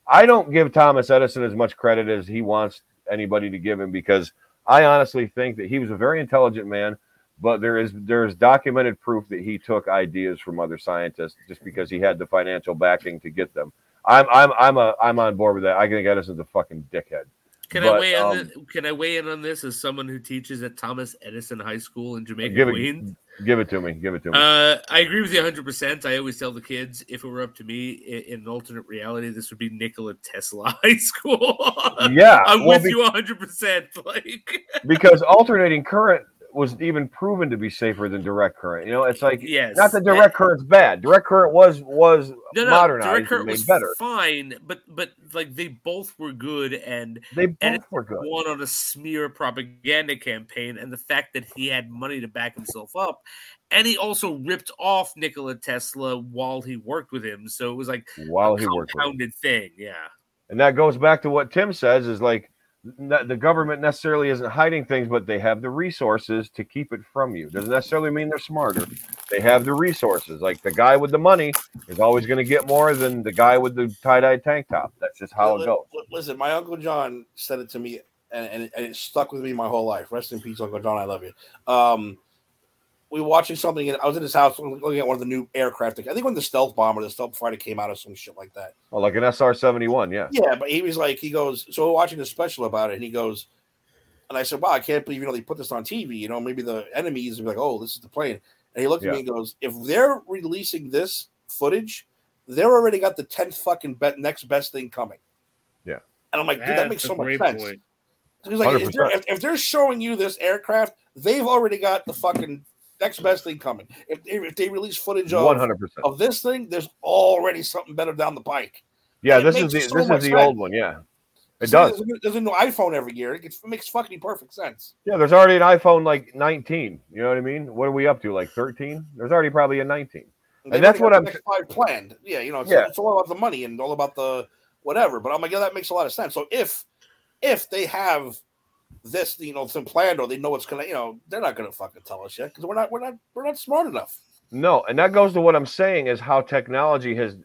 I don't give Thomas Edison as much credit as he wants anybody to give him because I honestly think that he was a very intelligent man. But there is there is documented proof that he took ideas from other scientists just because he had the financial backing to get them. I'm I'm I'm a I'm on board with that. I think Edison's a fucking dickhead. Can But, I weigh in? um, this, can I weigh in on this as someone who teaches at Thomas Edison High School in Jamaica, Give it- Queens? Give it to me. Give it to me. Uh, I agree with you 100. percent I always tell the kids if it were up to me in, in an alternate reality, this would be Nikola Tesla (laughs) High School. yeah, I'm well, with be- you 100. percent Like, (laughs) because alternating current was even proven to be safer than direct current. You know, it's like yes, not that direct current's bad. Direct current was was no, no, modernized direct current was better. fine, but but like they both were good, and They both and were good. one on a smear propaganda campaign, and the fact that he had money to back himself up, and he also ripped off Nikola Tesla while he worked with him, so it was like While he worked, compounded thing. Yeah, and that goes back to what Tim says: is like the government necessarily isn't hiding things, but they have the resources to keep it from you. Doesn't necessarily mean they're smarter. They have the resources. Like the guy with the money is always going to get more than the guy with the tie dye tank top. That's just how it goes. li- Listen, my uncle John said it to me, and, and it stuck with me my whole life. Rest in peace, Uncle John. I love you. Um, we were watching something, and I was in his house looking at one of the new aircraft. I think when the stealth bomber, the stealth fighter came out, or some shit like that. Oh, like an SR seventy one, yeah. Yeah, but he was like, he goes, so we're watching the special about it, and he goes, and I said, wow, I can't believe you know they put this on TV. You know, maybe the enemies will be like, oh, this is the plane. And he looked at Yeah. me and goes, if they're releasing this footage, they're already got the tenth fucking bet next best thing coming. Yeah. And I'm like, dude, that That's makes so much great sense. point. He's like, if they're, if, if they're showing you this aircraft, they've already got the fucking next best thing coming. If they, if they release footage of, hundred percent. of this thing, there's already something better down the pike. Yeah, this is the so this is the sense. old one. Yeah, it So does. There's, a- there's a new iPhone every year. It, gets, it makes fucking perfect sense. Yeah, there's already an iPhone like 19. You know what I mean? What are we up to? Like 13? There's already probably a 19. They've that's what I'm- five planned. Yeah, you know, it's, Yeah. it's all about the money and all about the whatever. But I'm like, yeah, that makes a lot of sense. So if if they have this, you know, some planned or they know what's gonna, you know, they're not gonna fucking tell us yet because we're not we're not we're not smart enough. No, and that goes to what I'm saying is how technology has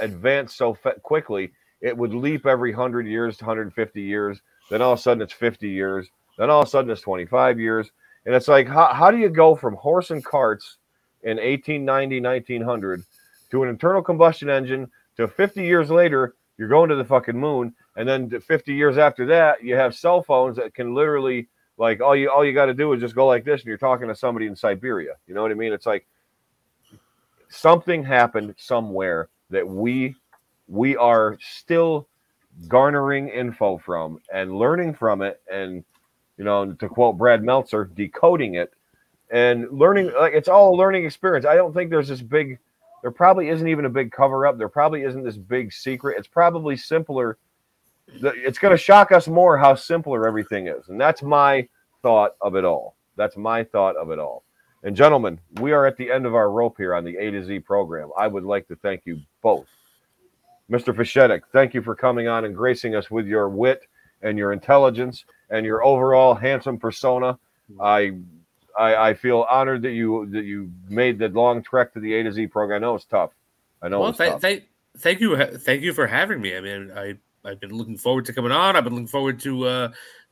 advanced so quickly. It would leap every 100 years to 150 years. Then all of a sudden it's 50 years. Then all of a sudden it's 25 years. And it's like, how, how do you go from horse and carts in 1890, 1900 to an internal combustion engine to 50 years later, you're going to the fucking moon. And then 50 years after that, you have cell phones that can literally, like, all you all you got to do is just go like this, and you're talking to somebody in Siberia. You know what I mean? It's like something happened somewhere that we we are still garnering info from and learning from it and you know to quote brad meltzer decoding it and learning like it's all a learning experience i don't think there's this big there probably isn't even a big cover up there probably isn't this big secret it's probably simpler it's going to shock us more how simpler everything is and that's my thought of it all that's my thought of it all and gentlemen, we are at the end of our rope here on the A to Z program. I would like to thank you both. Mr. Fishetic, thank you for coming on and gracing us with your wit and your intelligence and your overall handsome persona. I I, I feel honored that you that you made the long trek to the A to Z program. I know it's tough. I know Well, it's th- tough. thank thank you thank you for having me. I mean, I I've been looking forward to coming on. I've been looking forward to uh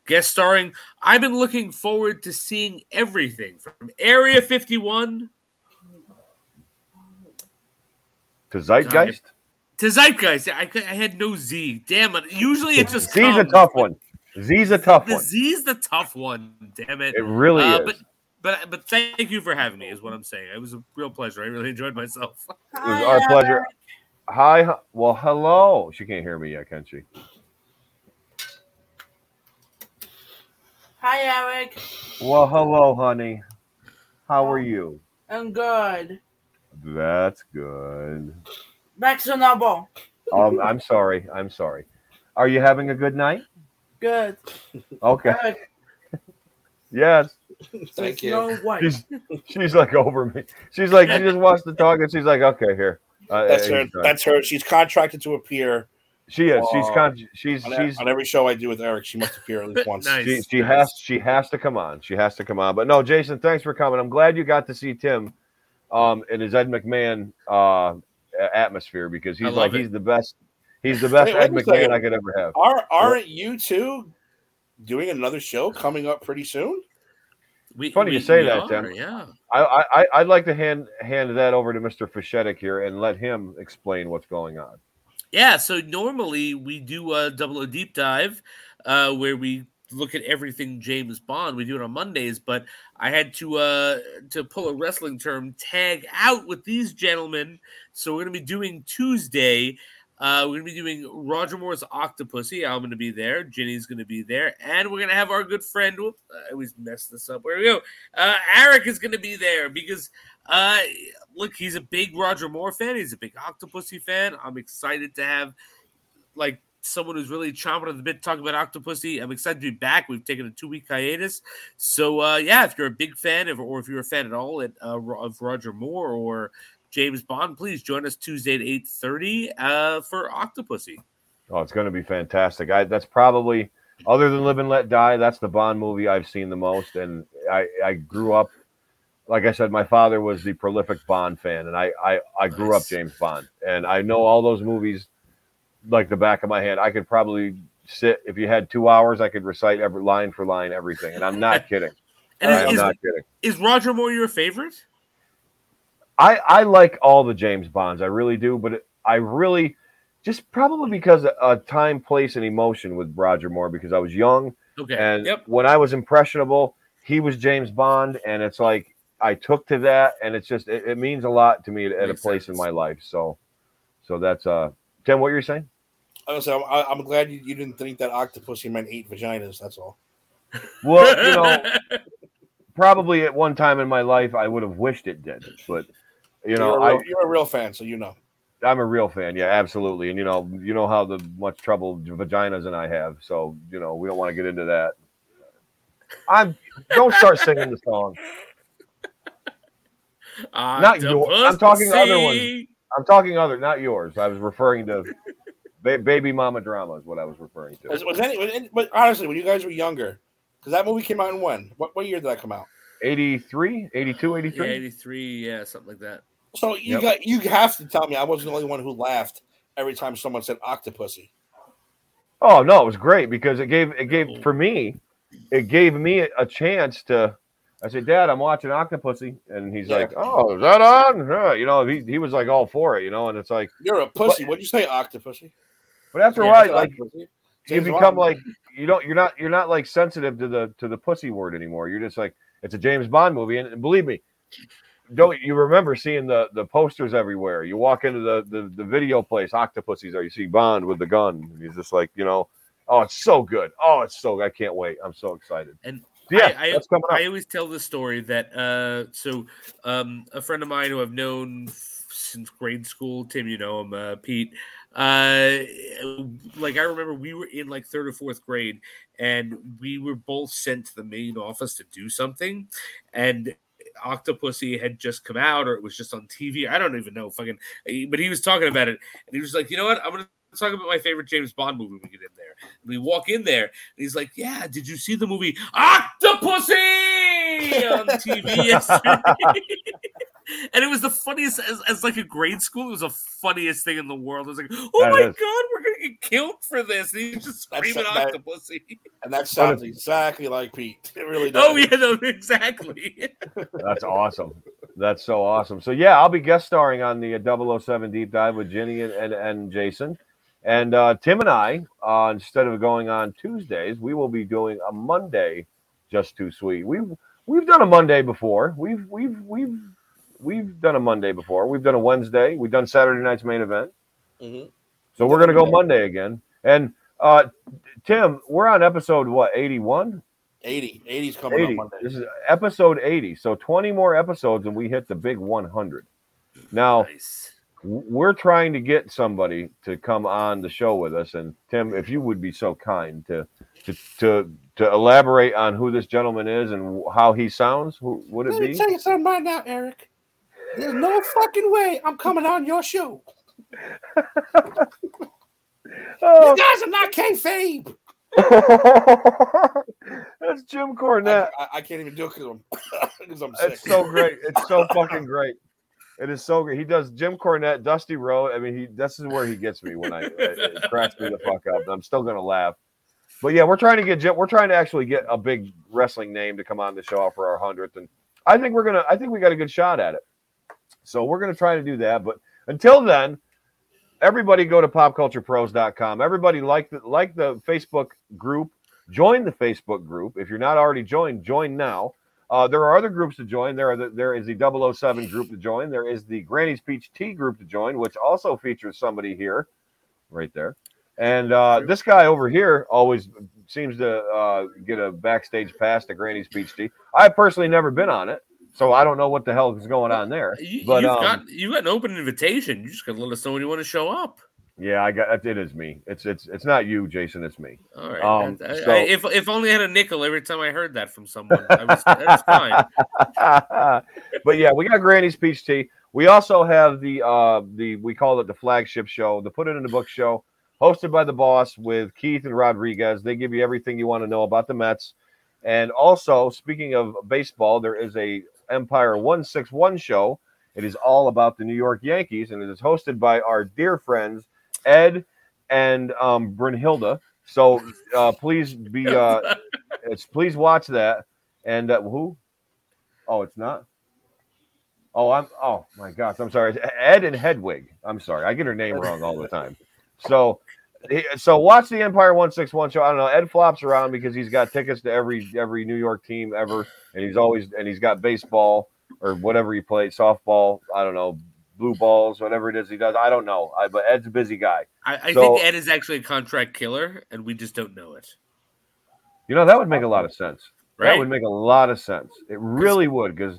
guest starring. I've been looking forward to seeing everything from Area 51 to Zeitgeist. to Zeitgeist. I, I had no Z. Damn it. Usually it just Z's a tough one. Z's a tough The one. Z is the tough one. Damn it. It really Uh, is. but but but thank you for having me. Is what I'm saying. It was a real pleasure. I really enjoyed myself. It was our pleasure. Hi. Well, hello. She can't hear me yet, can she? Hi, Eric. Well, hello, honey. How are you? I'm good. That's good. Back to normal. Um, I'm sorry. I'm sorry. Are you having a good night? Good. Okay. Eric, Yes. Thank you. No white. She's she's like over me. She's like she just wants to talk, and she's like, okay, here. Uh, That's uh, her. he's, uh, That's her. She's contracted to appear she is. She's con- she's on, she's on every show I do with Eric. She must appear at least (laughs) once. Nice. she, she has she has to come on. She has to come on. But no, Jason, thanks for coming. I'm glad you got to see Tim um in his Ed McMahon uh atmosphere because he's like it. he's the best he's the best Wait, wait Ed a McMahon. I could ever have. Are aren't you two doing another show coming up pretty soon? We, Funny you say that, Tim. Yeah. I, I I'd like to hand hand that over to Mr. Fishetic here and let him explain what's going on. Yeah, so normally we do a double O deep dive uh, where we look at everything James Bond. We do it on Mondays, but I had to uh, to pull a wrestling term, tag out with these gentlemen. So we're gonna be doing Tuesday. Uh, we're gonna be doing Roger Moore's Octopussy. I'm gonna be there. Ginny's gonna be there, and we're gonna have our good friend. Whoop, I always mess this up. Where we go? Uh, Eric is gonna be there because uh, look, he's a big Roger Moore fan. He's a big Octopussy fan. I'm excited to have like someone who's really chomping at the bit talking about Octopussy. I'm excited to be back. We've taken a two week hiatus, so uh, yeah, if you're a big fan, of, or if you're a fan at all at, uh, of Roger Moore or James Bond, please join us Tuesday at eight thirty uh, for Octopussy. Oh, it's going to be fantastic. I that's probably other than Live and Let Die, that's the Bond movie I've seen the most. And I I grew up, like I said, my father was the prolific Bond fan, and I I, I grew up James Bond, and I know all those movies like the back of my hand. I could probably sit if you had two hours, I could recite every line for line everything, and I'm not (laughs) kidding. And I, am not kidding. is Roger Moore your favorite? I I like all the James Bonds, I really do, but it, I really just probably because of, uh, time, place, and emotion with Roger Moore because I was young. Okay. And yep. when I was impressionable, he was James Bond, and it's like I took to that, and it's just it, it means a lot to me at, at a Makes place in my life. So, so that's uh, Tim, what you're saying? I was, I'm, I'm glad you, you didn't think that Octopussy meant eight vaginas. That's all. Well, you know, probably at one time in my life I would have wished it did, but you know, you're, a I real, you're a real fan, so you know. I'm a real fan, yeah, absolutely, and you know, you know how the much trouble vaginas and I have, so you know, we don't want to get into that. I'm don't start singing the song. Not your- I'm talking other ones. I'm talking other, not yours. I was referring to ba- baby mama drama is what I was referring to. Was, was any, was any- but honestly, when you guys were younger, because that movie came out in when? What, what year did that come out? 83, 82, Yeah, 83? 83, yeah, something like that. So you Yep. got you have to tell me I wasn't the only one who laughed every time someone said Octopussy. Oh no, it was great because it gave it gave oh. for me, it gave me a, chance to. I said, Dad, I'm watching Octopussy, and he's Yeah. like, Oh, is that on? Yeah, you know, he, he was like all for it, you know, and it's like, You're a pussy. What'd you say, Octopussy? but after a while, like Octopussy. you James become Bond. like you don't you're not you're not like sensitive to the to the pussy word anymore. You're just like it's a James Bond movie, and believe me, don't you remember seeing the the posters everywhere? You walk into the the, the video place, Octopussies, there you see Bond with the gun. And he's just like, you know, oh, it's so good. Oh, it's so I can't wait. I'm so excited. And yeah, I, I, that's coming up. I always tell the story that uh, so um, a friend of mine who I've known since grade school, Tim, you know him, uh, Pete. Uh, like I remember we were in like third or fourth grade, and we were both sent to the main office to do something, and Octopussy had just come out, or it was just on TV. I don't even know, fucking. But he was talking about it, and he was like, "You know what? I'm gonna talk about my favorite James Bond movie. We get in there. We walk in there, and he's like, "Yeah, did you see the movie Octopussy on TV (laughs) yesterday?" (laughs) and it was the funniest. As, as like a grade school, it was the funniest thing in the world. It was like, "Oh That my is. god, we're gonna get killed for this!" And he's just That's- screaming that- Octopussy. And that sounds exactly like Pete. It really does. Oh yeah, no, (laughs) exactly. That's awesome. That's so awesome. So yeah, I'll be guest starring on the uh, 007 deep dive with Jenny and, and, and Jason. And uh, Tim and I, uh, instead of going on Tuesdays, we will be doing a Monday just too sweet. We've we've done a Monday before. We've we've we've we've done a Monday before. We've done a Wednesday. We've done Saturday night's main event. Mhm. So we're gonna go Monday again. And uh, Tim, we're on episode what 81? 80. 80's coming 80. up Monday. This is episode 80. So 20 more episodes and we hit the big 100. Now, nice. We're trying to get somebody to come on the show with us. And Tim, if you would be so kind to to to, to elaborate on who this gentleman is and how he sounds, who would it Let me be? tell you something right now, Eric. There's no fucking way I'm coming on your show. (laughs) Oh, You guys are not kayfabe. (laughs) That's Jim I, Cornette. I, I can't even do it because I'm, (laughs) I'm It's so great. It's so fucking great. It is so great. He does Jim Cornette, Dusty Road. I mean, he this is where he gets me when I (laughs) it cracks me the fuck up. I'm still gonna laugh. But yeah, we're trying to get Jim. We're trying to actually get a big wrestling name to come on the show for our hundredth, and I think we're gonna. I think we got a good shot at it. So we're gonna try to do that. But until then, everybody go to popculturepros.com. Everybody like the like the Facebook group. Join the Facebook group. If you're not already joined, join now. Uh, there are other groups to join. There are the, there is the 007 group to join. There is the Granny's Peach Tea group to join, which also features somebody here, right there. And uh, this guy over here always seems to uh, get a backstage pass to Granny's Peach Tea. I've personally never been on it, so I don't know what the hell is going on there. You, But you've um, got you got an open invitation. You just gotta let us know when you want to show up. Yeah, I got it. Is me. It's it's it's not you, Jason. It's me. All right. Um, I- I- if if only I had a nickel every time I heard that from someone, I was, fine. (laughs) but yeah, we got Granny's Peach Tea. We also have the uh the we call it the flagship show, the Put It in the Book show, hosted by the boss with Keith and Rodriguez. They give you everything you want to know about the Mets. And also, speaking of baseball, there is a Empire 161 show. It is all about the New York Yankees, and it is hosted by our dear friends Ed and um Brunhilde. So uh please be uh (laughs) it's please watch that. And uh, who? Oh, it's not. Oh, I'm. Oh my gosh, I'm sorry. Ed and Hedwig. I'm sorry. I get her name wrong all the time. So, so watch the Empire One Six One show. I don't know. Ed flops around because he's got tickets to every every New York team ever, and he's always and he's got baseball or whatever he plays, softball. I don't know, blue balls, whatever it is he does. I don't know. I, but Ed's a busy guy. I, I So- think Ed is actually a contract killer, and we just don't know it. You know that would make a lot of sense. That would make a lot of sense. It really would because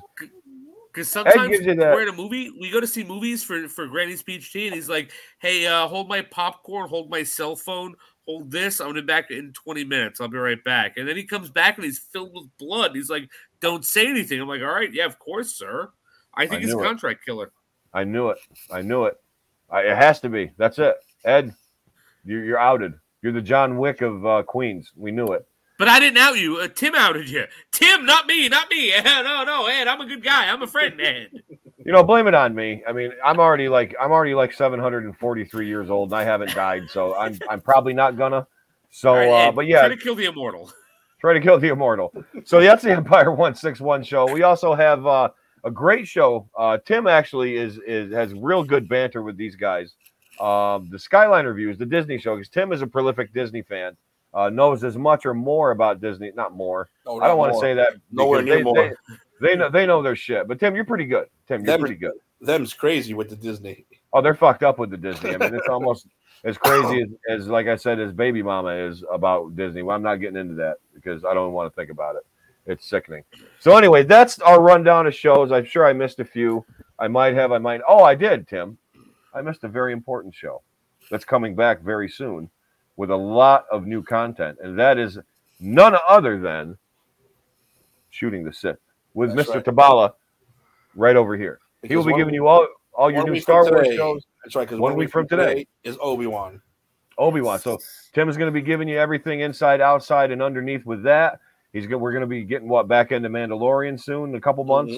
Because sometimes gives you that- we're in a movie, we go to see movies for for Granny's Peach Tea, and he's like, "Hey, uh, hold my popcorn, hold my cell phone, hold this. I'm gonna be back in 20 minutes. I'll be right back." And then he comes back and he's filled with blood. He's like, "Don't say anything." I'm like, "All right, yeah, of course, sir." I think I he's a knew it. contract killer. I knew it. I knew it. I, it has to be. That's it. Ed, you're, you're outed. You're the John Wick of uh, Queens. We knew it. But I didn't out you. Uh, Tim outed you. Tim, not me, not me. (laughs) no, no, Ed, I'm a good guy. I'm a friend, (laughs) Ed. You know, blame it on me. I mean, I'm already like I'm already like 743 years old, and I haven't died, so I'm I'm probably not gonna. So, right, uh, but yeah, try to kill the immortal. try to kill the immortal. So that's the Empire One Six One show. We also have uh, a great show. Uh, Tim actually is is has real good banter with these guys. Um, the Skyline reviews, the Disney show, because Tim is a prolific Disney fan, uh, knows as much or more about Disney. Not more. No, I don't want to say that. Nowhere near they, more. They, they know they know their shit. But Tim, you're pretty good. Tim, you're Them- pretty good. Them's crazy with the Disney. Oh, they're fucked up with the Disney. I mean, it's (laughs) almost as crazy as, as like I said, as Baby Mama is about Disney. Well, I'm not getting into that because I don't want to think about it. It's sickening. So anyway, that's our rundown of shows. I'm sure I missed a few. I might have. I might. Oh, I did, Tim. I missed a very important show that's coming back very soon with a lot of new content, and that is none other than shooting the Sith with That's Mr. right. Tabala right over here. He will be giving week- you all all your new Star Wars today- shows. That's right, because one week from today. is Obi Wan. Obi Wan. So Tim is going to be giving you everything inside, outside, and underneath with that. He's go- we're going to be getting what back into Mandalorian soon, in a couple months.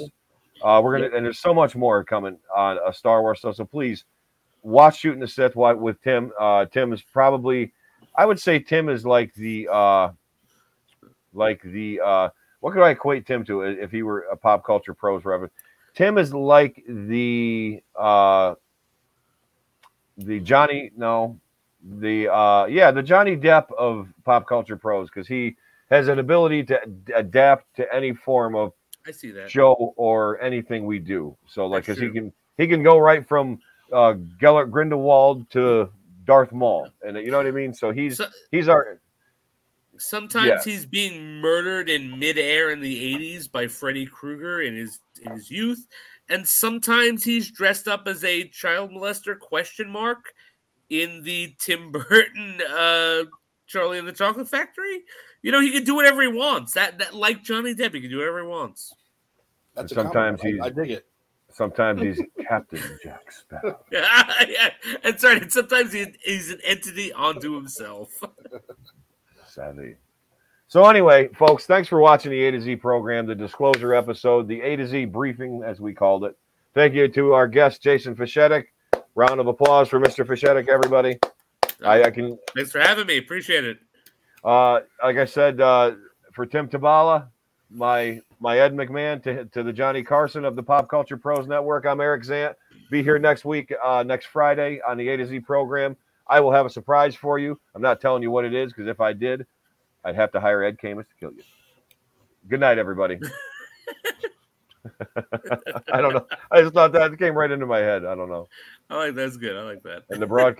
Uh, we're gonna and there's so much more coming on uh, Star Wars stuff. So please watch Shooting the Sith wi- with Tim. Uh, Tim is probably, I would say Tim is like the uh, like the uh, what could I equate Tim to if he were a pop culture pros reference? Tim is like the uh, the Johnny no the uh yeah the Johnny Depp of pop culture pros because he has an ability to ad- adapt to any form of I see that. show or anything we do. So like, because he can he can go right from uh, Gellert Grindelwald to Darth Maul, and you know what I mean. So he's So- he's our Sometimes Yes. he's being murdered in midair in the 80s by Freddy Krueger in his in his youth, and sometimes he's dressed up as a child molester question mark in the Tim Burton uh Charlie and the Chocolate Factory. You know, he can do whatever he wants. That that like Johnny Depp, he can do whatever he wants. That's a Sometimes compliment. I, I dig it. sometimes he's (laughs) Captain Jack Sparrow. (laughs) yeah, that's right. And sometimes he, he's an entity onto himself. (laughs) Savvy. So anyway, folks, thanks for watching the A to Z program, the disclosure episode, the A to Z briefing, as we called it. Thank you to our guest, Jason Fishetic. Round of applause for Mr. Fishetic, everybody. I, I can Thanks for having me. Appreciate it. Uh, like I said, uh, for Tim Tabala, my my Ed McMahon, to, to the Johnny Carson of the Pop Culture Pros Network, I'm Eric Zant. Be here next week, uh, next Friday on the A to Z program. I will have a surprise for you. I'm not telling you what it is because if I did, I'd have to hire Ed Camus to kill you. Good night, everybody. (laughs) (laughs) I don't know. I just thought that came right into my head. I don't know. I like that's good. I like that. And the broadcast.